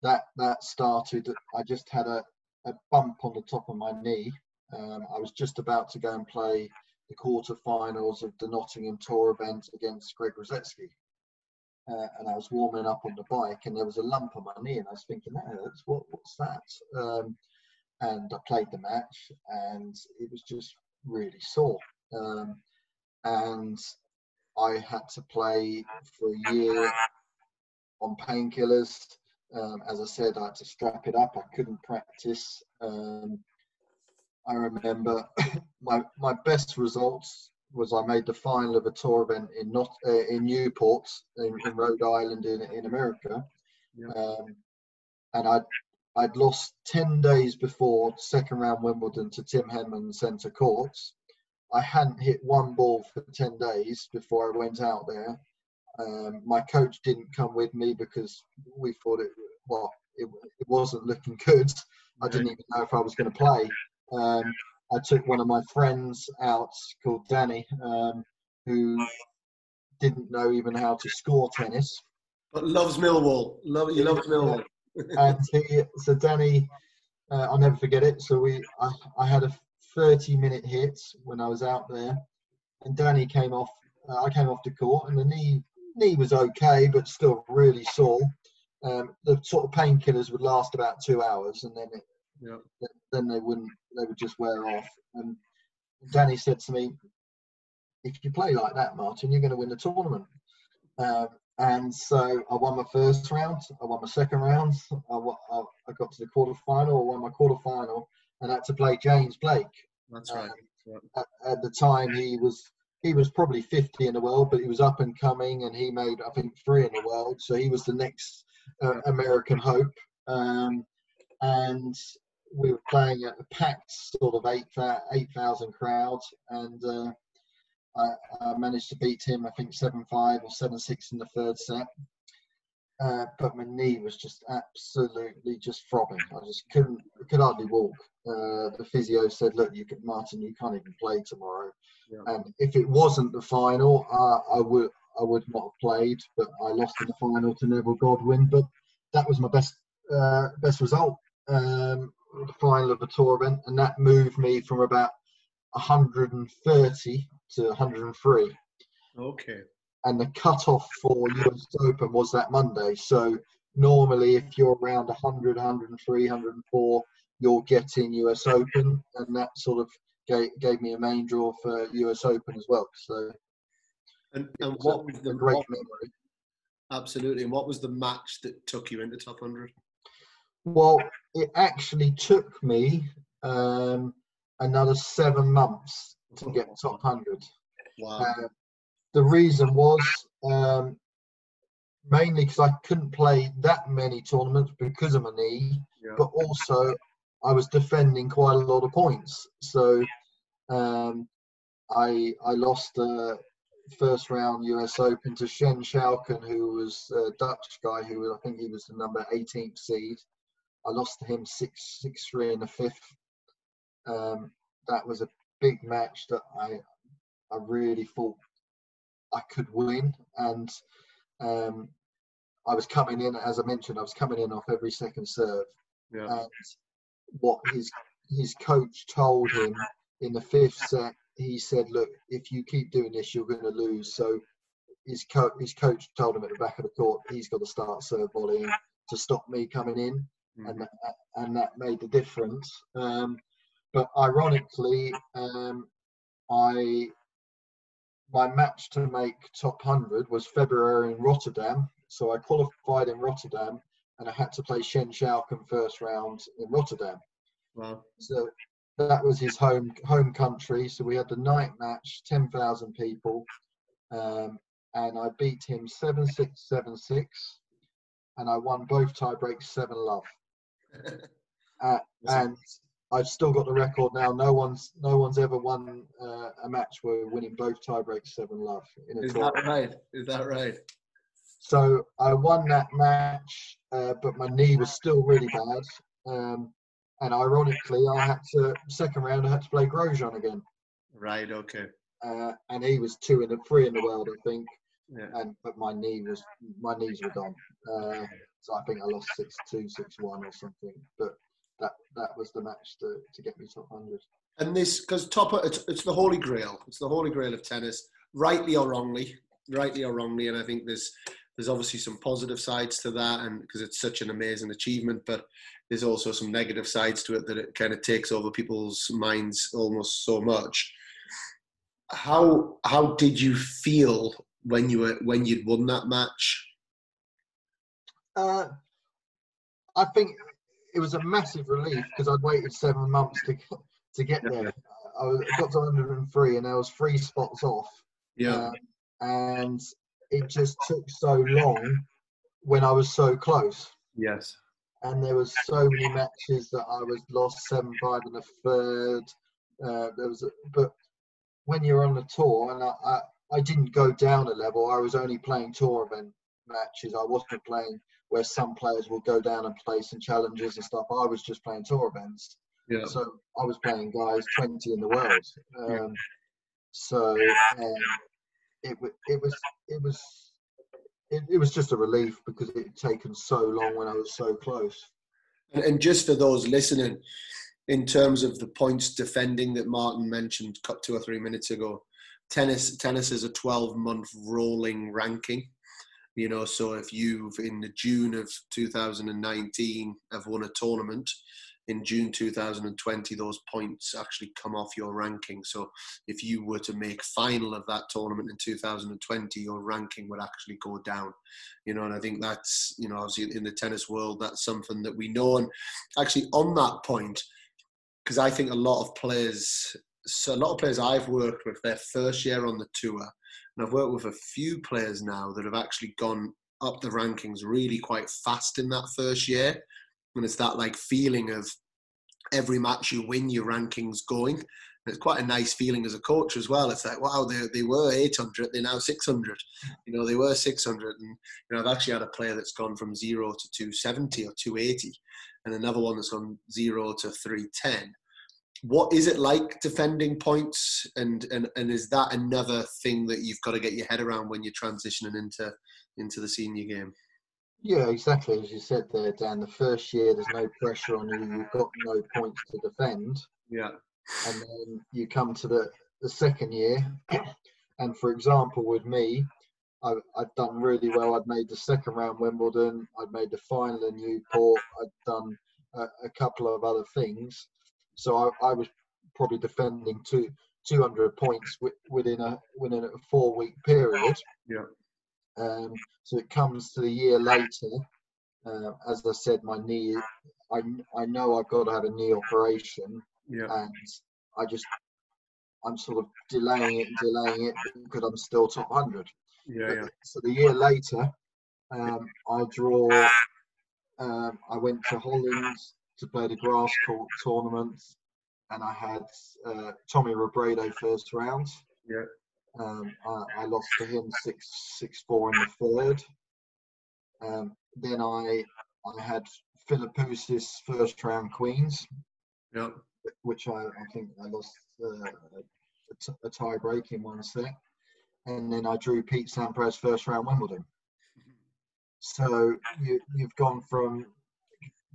that that started, I just had a, a bump on the top of my knee. Um, I was just about to go and play the quarterfinals of the Nottingham Tour event against Greg Rusedski uh, and I was warming up on the bike, and there was a lump on my knee, and I was thinking, that hurts. What, what's that? Um, and I played the match, and it was just really sore. Um, and I had to play for a year on painkillers. Um, as I said, I had to strap it up. I couldn't practice. Um, I remember my my best results was I made the final of a tour event in not uh, in Newport in, in, Rhode Island in in America, yeah. um, and I'd I'd lost ten days before second round Wimbledon to Tim Henman centre courts. I hadn't hit one ball for ten days before I went out there. Um, my coach didn't come with me because we thought it well it, it wasn't looking good. I didn't even know if I was going to play. Um, I took one of my friends out called Danny, um, who didn't know even how to score tennis. But loves Millwall. Love he loves Millwall. and he, so Danny, uh, I'll never forget it. So we, I, I had a 30 minute hit when I was out there, and Danny came off. Uh, I came off the court, and the knee knee was okay, but still really sore. Um, the sort of painkillers would last about two hours, and then it yeah. then they wouldn't they would just wear off and danny said to me if you play like that martin you're going to win the tournament um, and so i won my first round i won my second round i, I, I got to the quarter final i won my quarter final and had to play james blake that's right, um, at, at the time he was he was probably 50 in the world, but he was up and coming, and he made I think three in the world. So he was the next uh, American hope. Um, and we were playing at a packed sort of 8,000 8, crowd, and uh, I, I, managed to beat him, I think 7 5 or 7 6 in the third set. Uh, but my knee was just absolutely just throbbing. I just couldn't, could hardly walk. Uh, the physio said, "Look, you can, Martin, you can't even play tomorrow." Yeah. And if it wasn't the final, uh, I would, I would not have played. But I lost in the final to Neville Godwin. But that was my best, uh, best result. Um, the final of a tour event, and that moved me from about 130 to 103. Okay. And the cutoff for US Open was that Monday. So normally, if you're around 100, 103, 104, you're getting US Open, and that sort of gave, gave me a main draw for US Open as well. So. And, and what was the great what, memory? Absolutely. And what was the match that took you into top 100? Well, it actually took me um, another seven months to get top 100. Wow. Uh, the reason was um, mainly because I couldn't play that many tournaments because of my knee, Yeah. but also I was defending quite a lot of points. So um, I I lost the first round US Open to Sjeng Schalken, who was a Dutch guy who I think he was the number 18th seed. I lost to him six six three in the fifth. Um, that was a big match that I I really thought I could win, and um, I was coming in as I mentioned. I was coming in off every second serve, Yeah. and what his his coach told him in the fifth set, he said, "Look, if you keep doing this, you're going to lose." So his coach his coach told him at the back of the court, he's got to start serve volleying to stop me coming in, and that, and that made the difference. Um, but ironically, um, I my match to make top 100 was February in Rotterdam. So I qualified in Rotterdam and I had to play Sjeng Schalken first round in Rotterdam. Wow. So that was his home home country. So we had the night match, 10,000 people. Um, and I beat him 7 6 7 6. And I won both tie breaks 7 love. Uh, and I've still got the record now. No one's no one's ever won uh, a match where we're winning both tie breaks seven love in a Is that right? Is that right? So I won that match, uh, but my knee was still really bad. Um, and ironically, I had to second round. I had to play Grosjean again, Right. Okay. uh, and he was two in the three in the world, I think. Yeah. And but my knee was my knees were gone. So I think I lost six two, six one, or something. But that that was the match to, to get me top hundred. And this, because top, it's, it's the holy grail. It's the holy grail of tennis, rightly or wrongly, rightly or wrongly. And I think there's there's obviously some positive sides to that, and because it's such an amazing achievement, but there's also some negative sides to it that it kind of takes over people's minds almost so much. How how did you feel when you were when you'd won that match? Uh, I think it was a massive relief because I'd waited seven months to to get there. I was, got to 103 and I was three spots off, Yeah. um, and it just took so long when I was so close. yes. And there was so many matches that I was lost seven five and a third. Uh, there was, a, but when you're on the tour, and I, I I didn't go down a level. I was only playing tour event matches. I wasn't playing where some players will go down and play some challenges and stuff. I was just playing tour events. Yeah. So I was playing guys 20 in the world. Um, so um, it, wa- it was it was it, it was just a relief because it had taken so long when I was so close. And, and just for those listening, in terms of the points defending that Martin mentioned cut two or three minutes ago, tennis tennis is a 12 month rolling ranking. You know, so if you've in the June of 2019 have won a tournament, in June 2020 those points actually come off your ranking. So if you were to make final of that tournament in 2020, your ranking would actually go down. You know, and I think that's you know obviously in the tennis world that's something that we know. And actually on that point, because I think a lot of players, so a lot of players I've worked with, their first year on the tour, and I've worked with a few players now that have actually gone up the rankings really quite fast in that first year. And it's that like feeling of every match you win, your rankings going. And it's quite a nice feeling as a coach as well. It's like, wow, they, they were 800, they're now 600. You know, they were 600. And, you know, I've actually had a player that's gone from zero to 270 or 280 and another one that's gone zero to 310 what is it like defending points? And, and and is that another thing that you've got to get your head around when you're transitioning into into the senior game? Yeah, exactly. As you said there, Dan. The first year, there's no pressure on you. You've got no points to defend. yeah. And then you come to the, the second year. And for example with me I, I'd done really well. I'd made the second round Wimbledon. I'd made the final in Newport. I'd done a, a couple of other things so I, I was probably defending two 200 points wi- within a within a four week period Yeah. um, so it comes to the year later Uh, as I said, my knee, I, I know I've got to have a knee operation, yeah. and I just, I'm sort of delaying it and delaying it because I'm still top 100. Yeah, yeah. So the year later, um, I draw, um, I went to Holland to play the grass court tournament, and I had uh, Tommy Robredo first round. Yeah. Um, I, I, lost to him six six four in the third. Um, then I I had Philippoussis first round queens. Yeah. Which I, I think I lost uh, a, t- a tie break in one set, and then I drew Pete Sampras first round Wimbledon. So you, you've gone from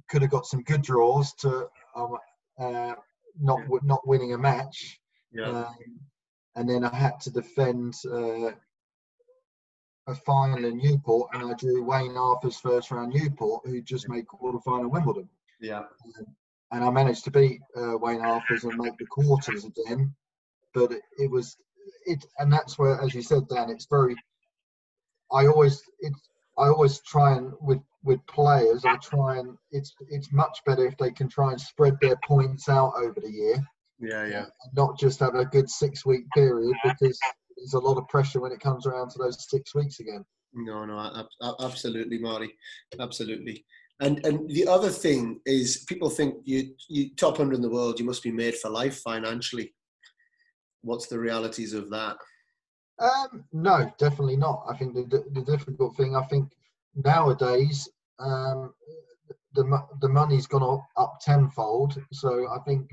could have got some good draws to um, uh, not not winning a match. Yeah. Um, and then I had to defend uh, a final in Newport, and I drew Wayne Arthurs first round Newport, who just made quarterfinal Wimbledon. Yeah. Um, and I managed to beat uh, Wayne Arthurs and make the quarters again, but it, it, was it, and that's where, as you said, Dan, it's very. I always it's I always try and with with players, I try and it's it's much better if they can try and spread their points out over the year. Yeah, yeah. Not just have a good six week period because there's a lot of pressure when it comes around to those six weeks again. No, no, absolutely, Marty, absolutely. And and the other thing is, people think you you top hundred in the world, you must be made for life financially. What's the realities of that? Um, no, definitely not. I think the, the difficult thing, I think nowadays, um, the the money's gone up, up tenfold. So I think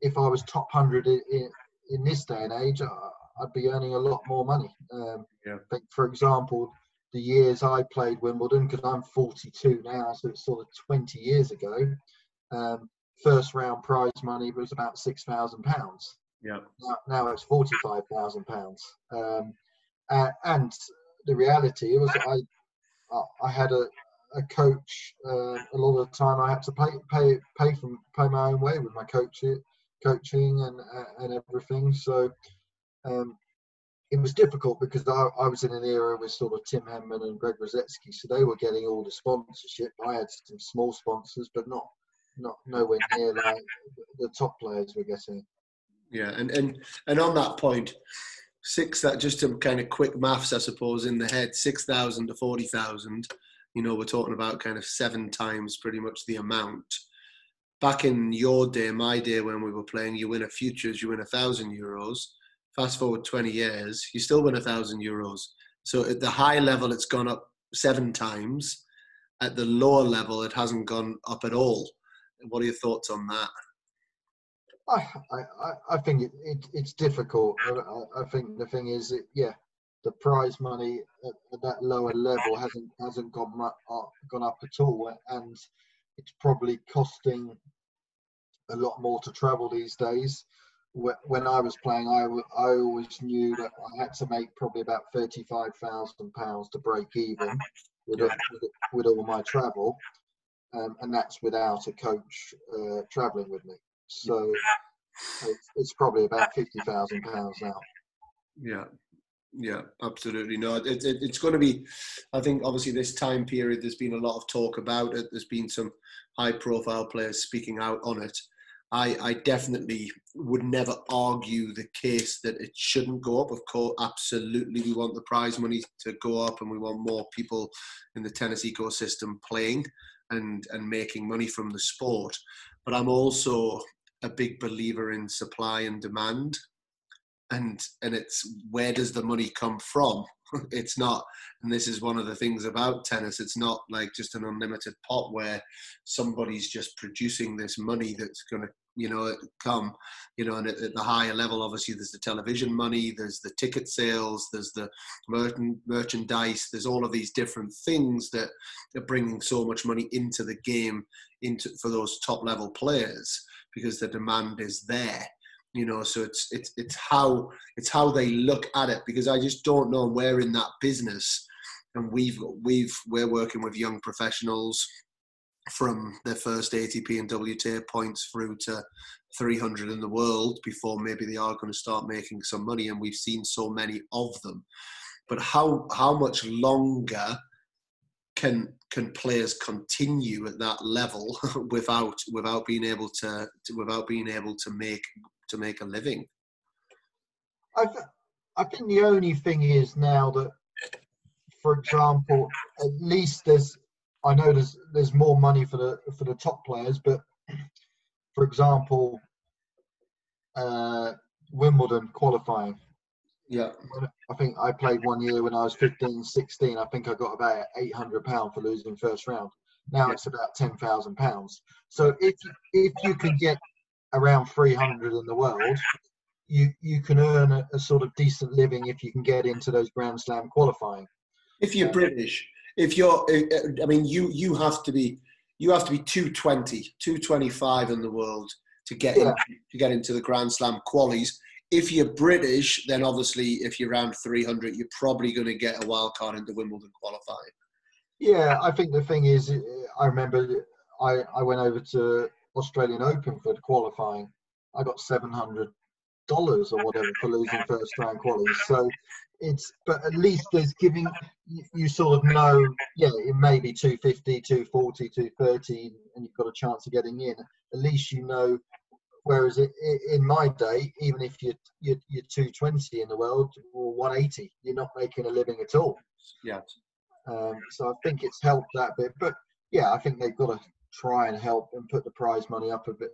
if I was top hundred in, in this day and age, I'd be earning a lot more money. Um, yeah. I think, for example, the years I played Wimbledon, because I'm 42 now, so it's sort of 20 years ago. Um, first round prize money was about six thousand pounds. Yeah. Now, now it's forty-five thousand pounds. Um, uh, and the reality was, I I had a a coach. Uh, a lot of the time, I had to pay pay pay from pay my own way with my coach coaching and and everything. So um, it was difficult because I, I was in an era with sort of Tim Henman and Greg Rusedski, so they were getting all the sponsorship. I had some small sponsors, but not not nowhere near like the top players were getting. Yeah, and and and on that point, six that just some kind of quick maths, I suppose, in the head, six thousand to forty thousand. You know, we're talking about kind of seven times pretty much the amount. Back in your day, my day, when we were playing, you win a futures, you win a thousand euros. Fast forward twenty years, you still win a thousand euros. So at the high level, it's gone up seven times. At the lower level, it hasn't gone up at all. What are your thoughts on that? I, I, I think it, it, it's difficult. I, I think the thing is, that, yeah, the prize money at, at, that lower level hasn't hasn't gone up, uh, gone up at all, and it's probably costing a lot more to travel these days. When I was playing, I, I always knew that I had to make probably about thirty-five thousand pounds to break even with, with, with all my travel, um, and that's without a coach uh, traveling with me. So it's, probably about fifty thousand pounds now. Yeah, yeah, absolutely. No, it, it, it's going to be. I think obviously this time period, there's been a lot of talk about it. There's been some high-profile players speaking out on it. I, I definitely would never argue the case that it shouldn't go up. Of course, absolutely, we want the prize money to go up, and we want more people in the tennis ecosystem playing and and making money from the sport. But I'm also a big believer in supply and demand. And and it's where does the money come from? It's not and this is one of the things about tennis it's not like just an unlimited pot where somebody's just producing this money that's going to you know come you know and at, at, the higher level obviously there's the television money there's the ticket sales there's the merchandise there's all of these different things that are bringing so much money into the game into for those top level players because the demand is there you know so it's it's it's how it's how they look at it because i just don't know we're in that business and we've we've we're working with young professionals from their first ATP and WTA points through to 300 in the world before maybe they are going to start making some money and we've seen so many of them. But how how much longer can can players continue at that level without without being able to, to without being able to make to make a living? I, th- I think the only thing is now that, for example, at least there's I know there's there's more money for the for the top players, but for example, uh, Wimbledon qualifying. Yeah. I think I played one year when I was 15, 16. I think I got about £800 for losing first round. Now yeah. it's about £10,000. So if, if you can get around 300 in the world, you, you can earn a, a sort of decent living if you can get into those Grand Slam qualifying. If you're British, if you're, eh, eh, I mean, you, you have to be, you have to be 220, 225 in the world to get yeah. in, to get into the Grand Slam qualies. If you're British, then obviously if you're around 300, you're probably going to get a wild card into Wimbledon qualifying. Yeah, I think the thing is, uh, I remember I, I went over to Australian Open for qualifying. I got seven hundred dollars or whatever for losing first round qualies. So it's but at least there's giving you, sort of know yeah it may be 250 240 230 and you've got a chance of getting in at least you know whereas it, in my day even if you're, you're, you're 220 in the world or 180 you're not making a living at all yeah um, so i think it's helped that bit but yeah i think they've got to try and help and put the prize money up a bit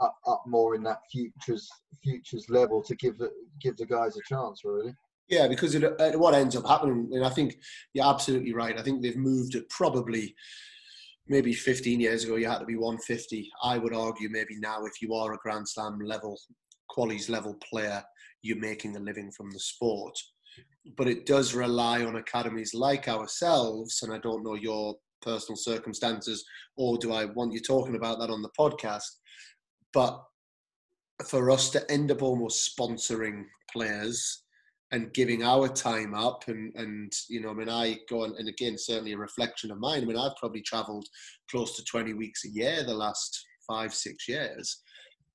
up, up more in that futures futures level to give the give the guys a chance really yeah, because it, it, what ends up happening, and I think you're absolutely right. I think they've moved it probably maybe 15 years ago. You had to be 150. I would argue maybe now, if you are a Grand Slam level, qualies level player, you're making a living from the sport. But it does rely on academies like ourselves, and I don't know your personal circumstances, or do I want you talking about that on the podcast? But for us to end up almost sponsoring players and giving our time up and and you know i mean i go on and again certainly a reflection of mine. I mean i've probably traveled close to 20 weeks a year the last five six years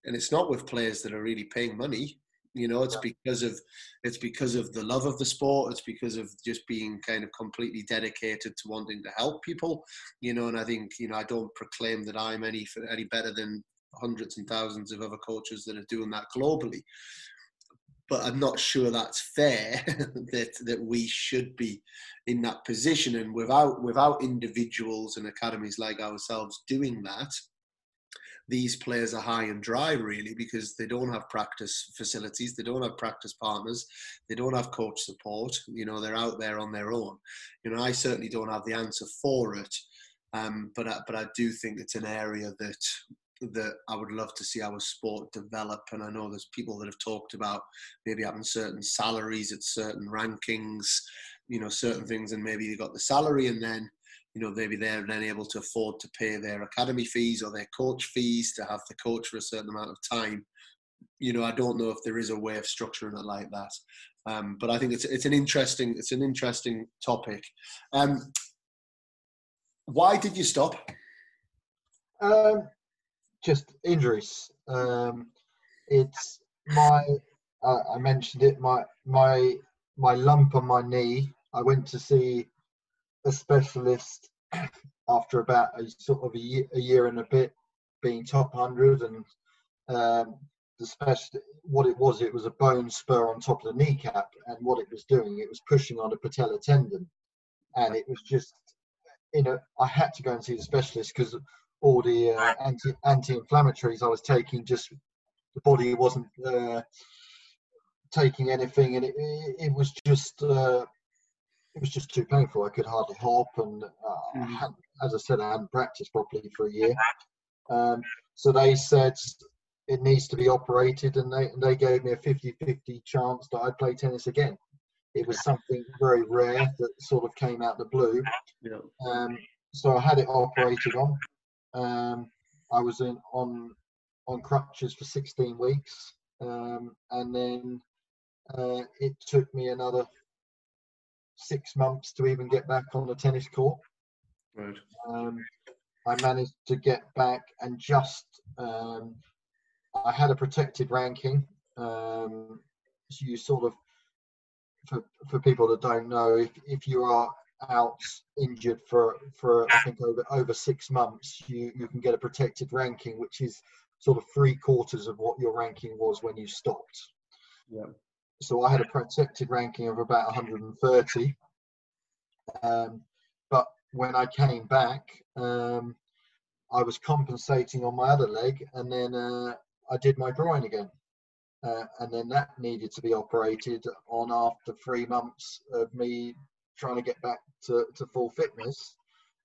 and it's not with players that are really paying money. You know it's because of it's because of the love of the sport. It's because of just being kind of completely dedicated to wanting to help people. You know and i think you know i don't proclaim that i'm any any better than hundreds and thousands of other coaches that are doing that globally but I'm not sure that's fair that that we should be in that position. And without without individuals and academies like ourselves doing that, these players are high and dry really because they don't have practice facilities, they don't have practice partners, they don't have coach support. You know, they're out there on their own. You know, I certainly don't have the answer for it. Um, but I, but I do think it's an area that that I would love to see our sport develop. And I know there's people that have talked about maybe having certain salaries at certain rankings, you know, certain things, and maybe they got the salary and then, you know, maybe they're then able to afford to pay their academy fees or their coach fees to have the coach for a certain amount of time. You know, I don't know if there is a way of structuring it like that. Um, but I think it's it's an interesting it's an interesting topic. Um, why did you stop? Um, just injuries. Um, it's my uh, I mentioned it my my my lump on my knee. I went to see a specialist after about a sort of a year, a year and a bit being top hundred, and um, the special what it was it was a bone spur on top of the kneecap, and what it was doing it was pushing on a patella tendon, and it was just you know I had to go and see the specialist because all the uh, anti anti-inflammatories I was taking just the body wasn't uh, taking anything and it, it, was just uh, it was just too painful. I could hardly hop and uh, mm. as I said I hadn't practiced properly for a year. Um, so they said it needs to be operated and they, and they gave me a 50-50 chance that I'd play tennis again. It was something very rare that sort of came out the blue. Yeah. um, so I had it operated on um, I was in on on crutches for 16 weeks, um, and then uh, it took me another six months to even get back on the tennis court. Right. Um, I managed to get back and just um, I had a protected ranking. Um, so you sort of for for people that don't know, if if you are out injured for for I think over over six months, you you can get a protected ranking, which is sort of three quarters of what your ranking was when you stopped. Yeah. So I had a protected ranking of about 130. Um, but when I came back, um, I was compensating on my other leg, and then uh, I did my groin again. Uh, and then that needed to be operated on after three months of me trying to get back to, to full fitness.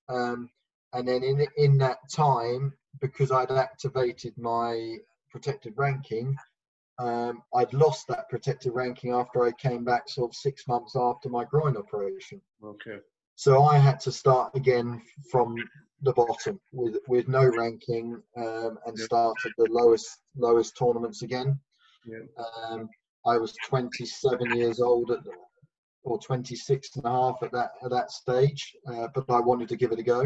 Um, and then in in that time, because I'd activated my protected ranking, um, I'd lost that protected ranking after I came back, sort of six months after my groin operation. Okay. So I had to start again from the bottom with with no ranking um, and start at the lowest lowest tournaments again. Yeah. Um, I was 27 years old at the, or 26 and a half at that at that stage, uh, but I wanted to give it a go.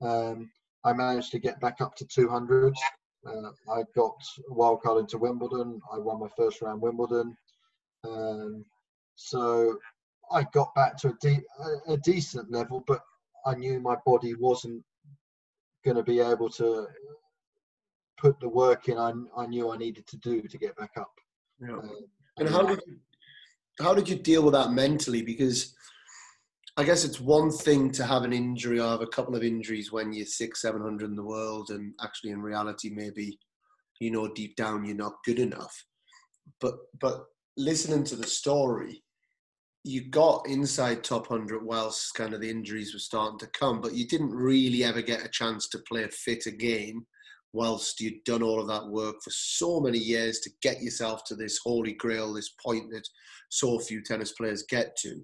Um, I managed to get back up to 200. Uh, I got a wild card into Wimbledon. I won my first round Wimbledon. Um, so I got back to a, de- a, decent level, but I knew my body wasn't going to be able to put the work in I, I knew I needed to do to get back up. Yeah. Um, and how did you, how did you deal with that mentally? Because I guess it's one thing to have an injury or have a couple of injuries when you're six, seven hundred in the world, and actually in reality, maybe you know deep down you're not good enough. But but listening to the story, you got inside top hundred whilst kind of the injuries were starting to come, but you didn't really ever get a chance to play a fit again whilst you'd done all of that work for so many years to get yourself to this holy grail, this point that so few tennis players get to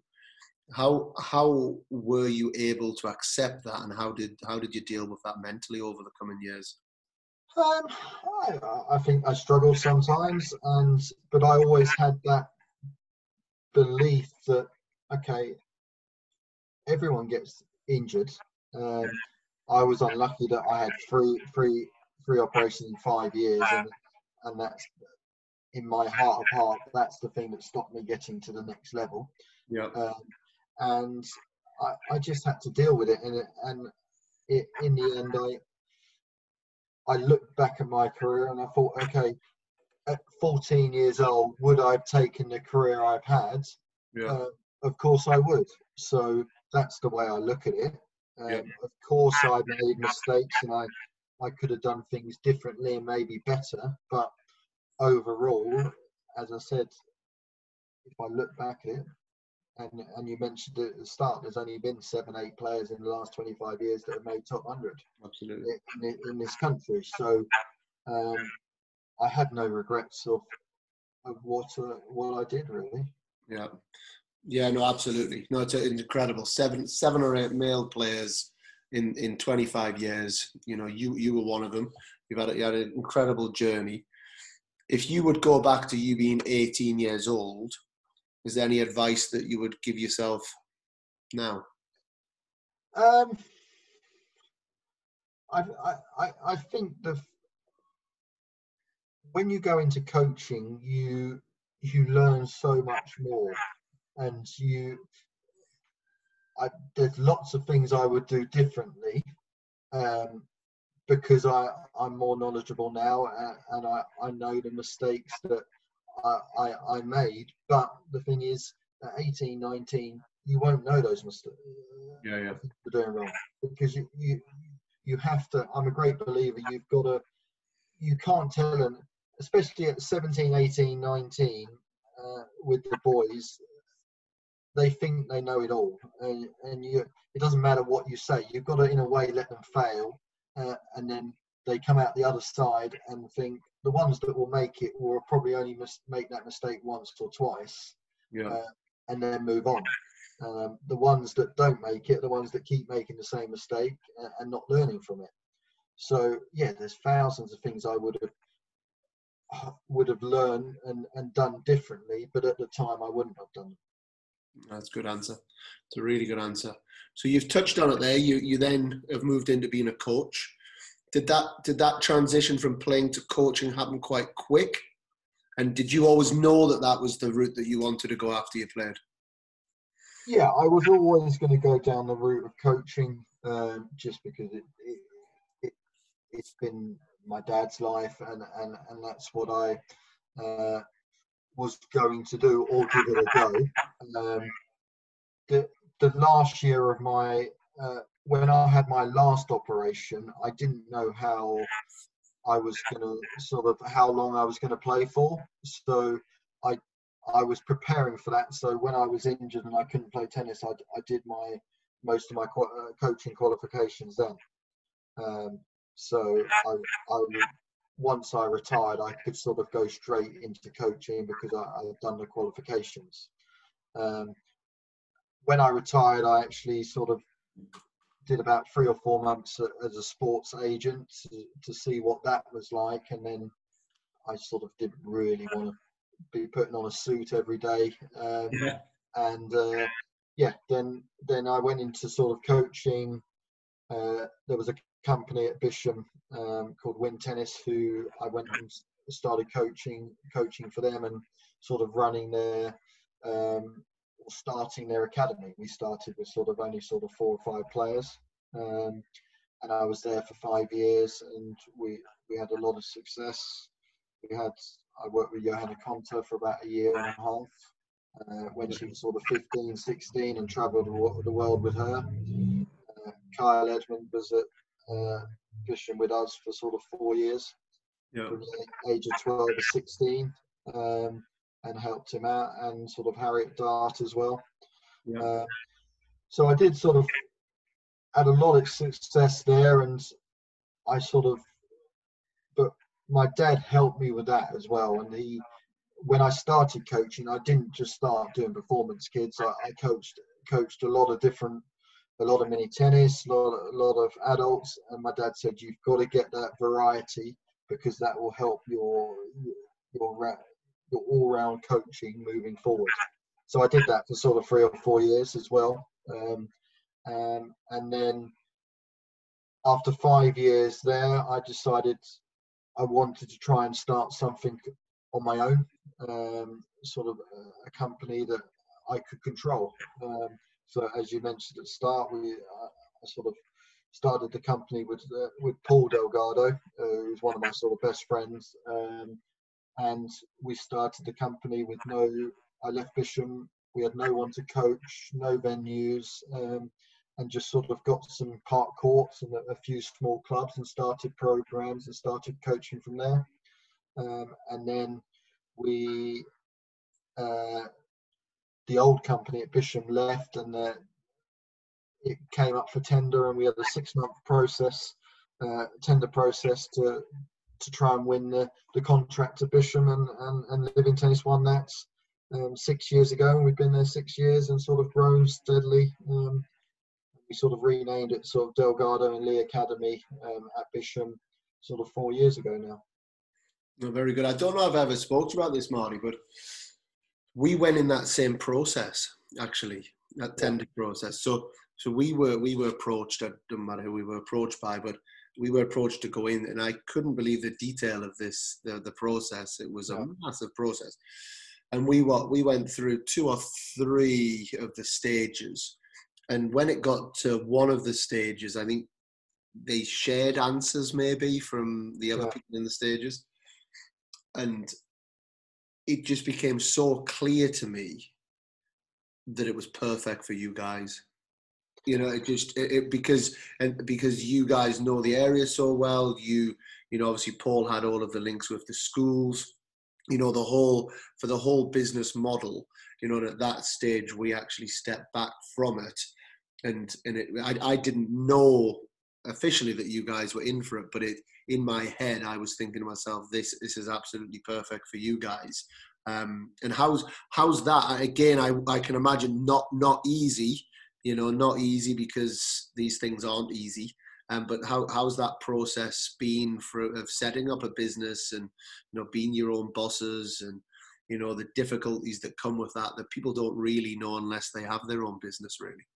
how how were you able to accept that and how did how did you deal with that mentally over the coming years? Um, I, I think i struggled sometimes and but i always had that belief that okay everyone gets injured. Um, i was unlucky that i had three three three operations in five years and and that's in my heart of heart that's the thing that stopped me getting to the next level yeah um, and I, I just had to deal with it. And and it, in the end, I I looked back at my career and I thought, okay, at 14 years old, would I have taken the career I've had? Yeah. Uh, of course, I would. So that's the way I look at it. Um, yeah. Of course, I made mistakes and I I could have done things differently and maybe better. But overall, as I said, if I look back at it, and and you mentioned at the start, there's only been seven, eight players in the last 25 years that have made top 100. Absolutely. In, in this country, so um, I had no regrets of of what uh, what I did really. Yeah, yeah, no, absolutely. No, it's incredible. Seven, seven or eight male players in in 25 years. You know, you you were one of them. You've had, you had an incredible journey. If you would go back to you being 18 years old, is there any advice that you would give yourself now? Um, I, I, I think the when you go into coaching, you you learn so much more, and you. I, there's lots of things I would do differently, um, because I I'm more knowledgeable now, and, and I I know the mistakes that I, I, I made. But the thing is, at 18, 19, you won't know those mistakes. Yeah, yeah. You're doing wrong because you, you you have to. I'm a great believer. You've got to. You can't tell them, especially at 17, 18, 19, uh, with the boys. They think they know it all, and, and you. It doesn't matter what you say. You've got to, in a way, let them fail, uh, and then they come out the other side and think the ones that will make it will probably only mis- make that mistake once or twice, yeah, uh, and then move on. Um, the ones that don't make it, the ones that keep making the same mistake and, and not learning from it. So yeah, there's thousands of things I would have uh, would have learned and, and done differently, but at the time I wouldn't have done. That's a good answer. It's a really good answer. So you've touched on it there. You you then have moved into being a coach did that did that transition from playing to coaching happen quite quick? And did you always know that that was the route that you wanted to go after you played? Yeah, I was always going to go down the route of coaching, um, just because it, it, it it's been my dad's life, and and and that's what I uh, was going to do or give it a go. Um, the the last year of my uh, when I had my last operation, I didn't know how I was going to sort of how long I was going to play for. So I I was preparing for that. So when I was injured and I couldn't play tennis, I, I did my most of my uh, coaching qualifications then. Um, so I, I once I retired, I could sort of go straight into coaching because I, had done the qualifications. Um, when I retired, I actually sort of did about three or four months as a sports agent to, to see what that was like, and then I sort of didn't really want to be putting on a suit every day. Um, yeah. And uh, yeah, then then I went into sort of coaching. Uh, there was a company at Bisham um, called Win Tennis who I went and started coaching coaching for them and sort of running their um, starting their academy. We started with sort of only sort of four or five players, um, and I was there for five years, and we we had a lot of success. We had I worked with Johanna Konta for about a year and a half uh, when she was sort of 15, 16, and travelled the world with her. Uh, Kyle Edmund was at uh, Bisham with us for sort of four years, yeah. from the age of 12 to 16, um, and helped him out, and sort of Harriet Dart as well. Yeah. Uh, so I did sort of had a lot of success there, and I sort of, but my dad helped me with that as well, and he. When I started coaching, I didn't just start doing performance kids. I, I coached coached a lot of different a lot of mini tennis, a lot, a lot of adults. And my dad said, you've got to get that variety because that will help your your your all-round coaching moving forward. So I did that for sort of three or four years as well. Um, um, and then after five years there, I decided I wanted to try and start something on my own, um, sort of a, a company that I could control. Um, so as you mentioned at the start, we uh, sort of started the company with uh, with Paul Delgado, uh, who's one of my sort of best friends, um, and we started the company with no. I left Bisham. We had no one to coach, no venues, um, and just sort of got some park courts and a, a, few small clubs and started programs and started coaching from there. Um, and then we uh, the old company at Bisham left and it came up for tender and we had a six month process, uh, tender process to to try and win the, the contract at Bisham and, and, and Living Tennis won that um, six years ago and we've been there six years and sort of grown steadily. Um, we sort of renamed it sort of Delgado and Lee Academy um, at Bisham sort of four years ago now. No, very good. I don't know if I've ever spoke about this, Marty, but we went in that same process actually that tender process. So so we were we were approached it doesn't matter who we were approached by but we were approached to go in and i couldn't believe the detail of this the, the process. It was a massive process. And we what we went through two or three of the stages. And when it got to one of the stages i think they shared answers maybe from the other yeah. people in the stages. And it just became so clear to me that it was perfect for you guys. You know it just it, it, because and because you guys know the area so well you you know obviously paul had all of the links with the schools. You know the whole for the whole business model you know at that stage we actually stepped back from it. And and it I, I didn't know officially that you guys were in for it but it in my head, I was thinking to myself, this this is absolutely perfect for you guys. Um, and how's how's that? Again, I I can imagine not not easy. You know, not easy because these things aren't easy. Um, but how how's that process been for of setting up a business and you know being your own bosses and you know the difficulties that come with that that people don't really know unless they have their own business really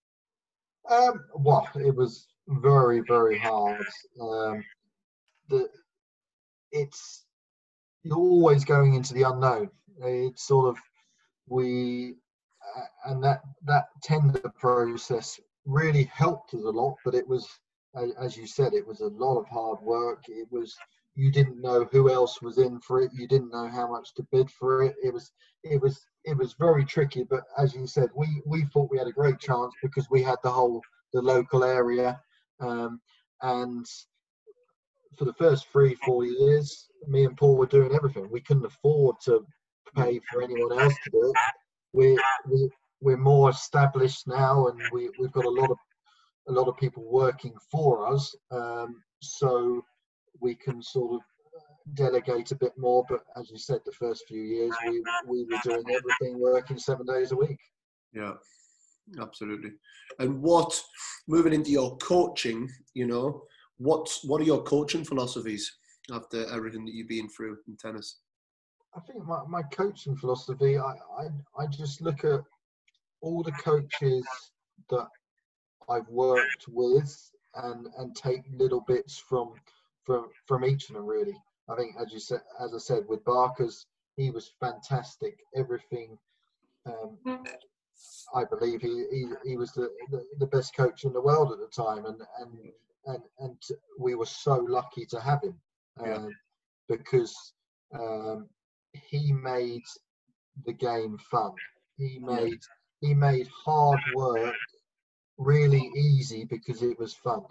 um well it was very very hard um the it's you're always going into the unknown. It's sort of we and that that tender process really helped us a lot. But it was, as you said, it was a lot of hard work. It was you didn't know who else was in for it. You didn't know how much to bid for it. It was it was it was very tricky. But as you said, we we thought we had a great chance because we had the whole the local area, um, and for the first three four years, me and Paul were doing everything. We couldn't afford to pay for anyone else to do it. We we we're more established now, and we we've got a lot of a lot of people working for us. Um, so we can sort of delegate a bit more. But as you said, the first few years we we were doing everything, working seven days a week. Yeah, absolutely. And what moving into your coaching, you know, what what are your coaching philosophies after everything that you've been through in tennis? I think my, my coaching philosophy, I, I I just look at all the coaches that I've worked with and and take little bits from from from each of them really. I think as you said, as I said, with Barker's, he was fantastic. Everything. Um, I believe he, he, he was the, the, the, best coach in the world at the time, and and and and we were so lucky to have him um, yeah. because um, he made the game fun. He made he made hard work really easy because it was fun.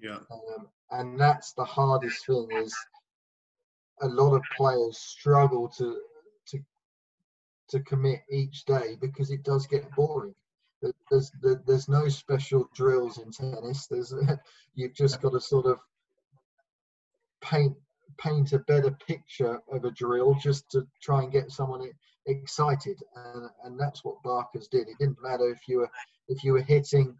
Yeah. Um, and that's the hardest thing is a lot of players struggle to to to commit each day because it does get boring. There's there's no special drills in tennis. There's you've just got to sort of paint paint a better picture of a drill just to try and get someone excited, and and that's what Barker's did. It didn't matter if you were if you were hitting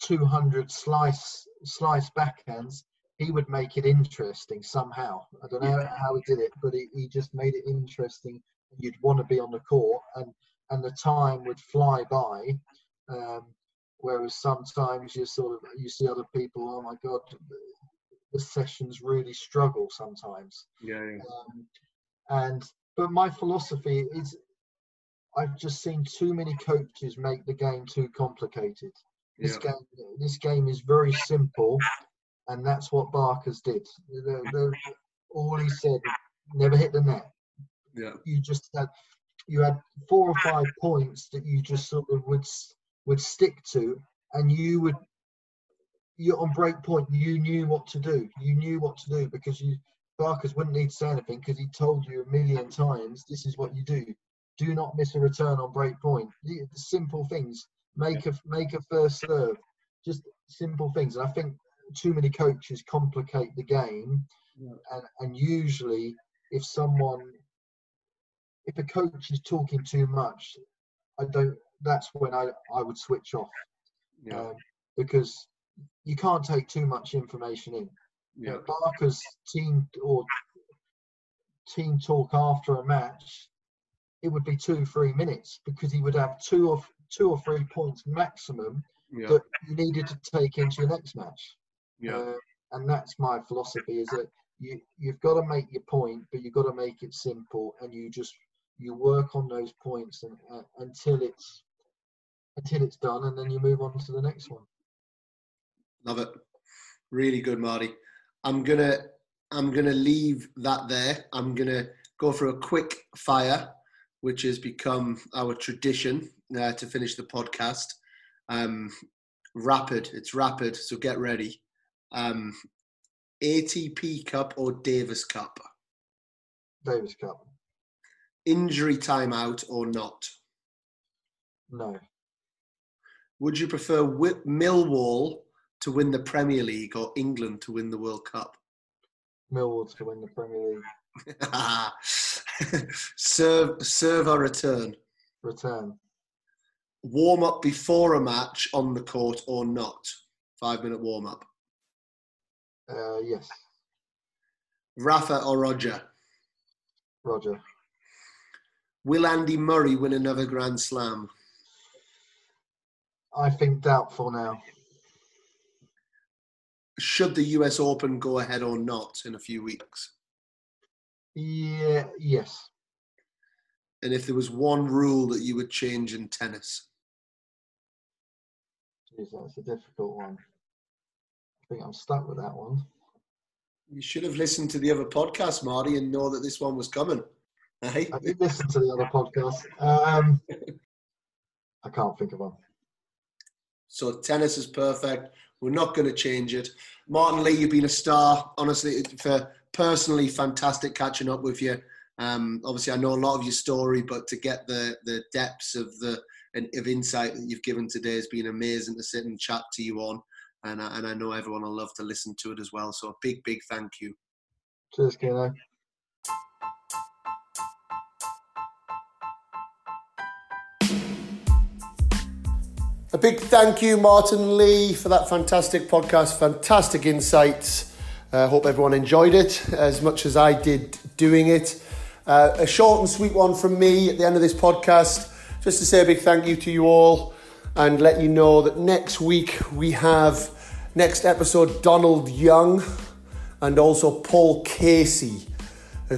200 slice slice backhands, he would make it interesting somehow. I don't know how he did it, but he, he just made it interesting. You'd want to be on the court, and and the time would fly by. Um, whereas sometimes you sort of you see other people, oh my god, the sessions really struggle sometimes. Yeah. yeah. Um, and but my philosophy is, I've just seen too many coaches make the game too complicated. This yeah. game, this game is very simple, and that's what Barker's did. The, the, all he said, never hit the net. Yeah. You just had, you had four or five points that you just sort of would would stick to, and you would, You're on break point, you knew what to do. You knew what to do because you Barker's wouldn't need to say anything because he told you a million times this is what you do. Do not miss a return on break point. The, simple things make a make a first serve, just simple things. And I think too many coaches complicate the game, and and usually if someone if a coach is talking too much, I don't. That's when I I would switch off, yeah. um, because you can't take too much information in. Yeah. Barker's team or team talk after a match, it would be two three minutes because he would have two or two or three points maximum yeah. that you needed to take into your next match. Yeah. Uh, and that's my philosophy: is that you you've got to make your point, but you've got to make it simple, and you just you work on those points and, uh, until it's until it's done, and then you move on to the next one. Love it. Really good, Marty. I'm gonna I'm gonna leave that there. I'm gonna go for a quick fire, which has become our tradition uh, to finish the podcast. Um, rapid, it's rapid, so get ready. Um, ATP Cup or Davis Cup? Davis Cup. Injury timeout or not? No. Would you prefer Millwall to win the Premier League or England to win the World Cup? Millwall to win the Premier League. serve, serve or return? Return warm up before a match on the court or not? Five minute warm up. Uh, yes. Rafa or Roger? Roger. Will Andy Murray win another Grand Slam? I think doubtful now. Should the US Open go ahead or not in a few weeks? Yeah, yes. and if there was one rule that you would change in tennis. Jeez, that's a difficult one. I think I'm stuck with that one. You should have listened to the other podcast, Marty, and know that this one was coming. Hey? I did listen to the other podcast. Um, I can't think of one. So tennis is perfect. We're not going to change it. Martin Lee, you've been a star. Honestly, for personally fantastic catching up with you. Um, obviously, I know a lot of your story, but to get the the depths of the of insight that you've given today has been amazing to sit and chat to you on, and I, and I know everyone will love to listen to it as well. So a big, big thank you. Cheers, Keno. A big thank you, Martin Lee, for that fantastic podcast, fantastic insights. I uh, hope everyone enjoyed it as much as I did doing it. Uh, a short and sweet one from me at the end of this podcast, just to say a big thank you to you all and let you know that next week we have next episode Donald Young and also Paul Casey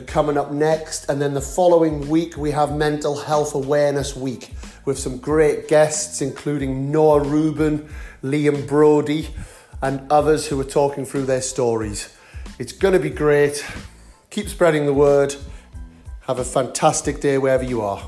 coming up next. And then the following week we have Mental Health Awareness Week with some great guests, including Noah Rubin, Liam Broady, and others who are talking through their stories. It's going to be great. Keep spreading the word. Have a fantastic day wherever you are.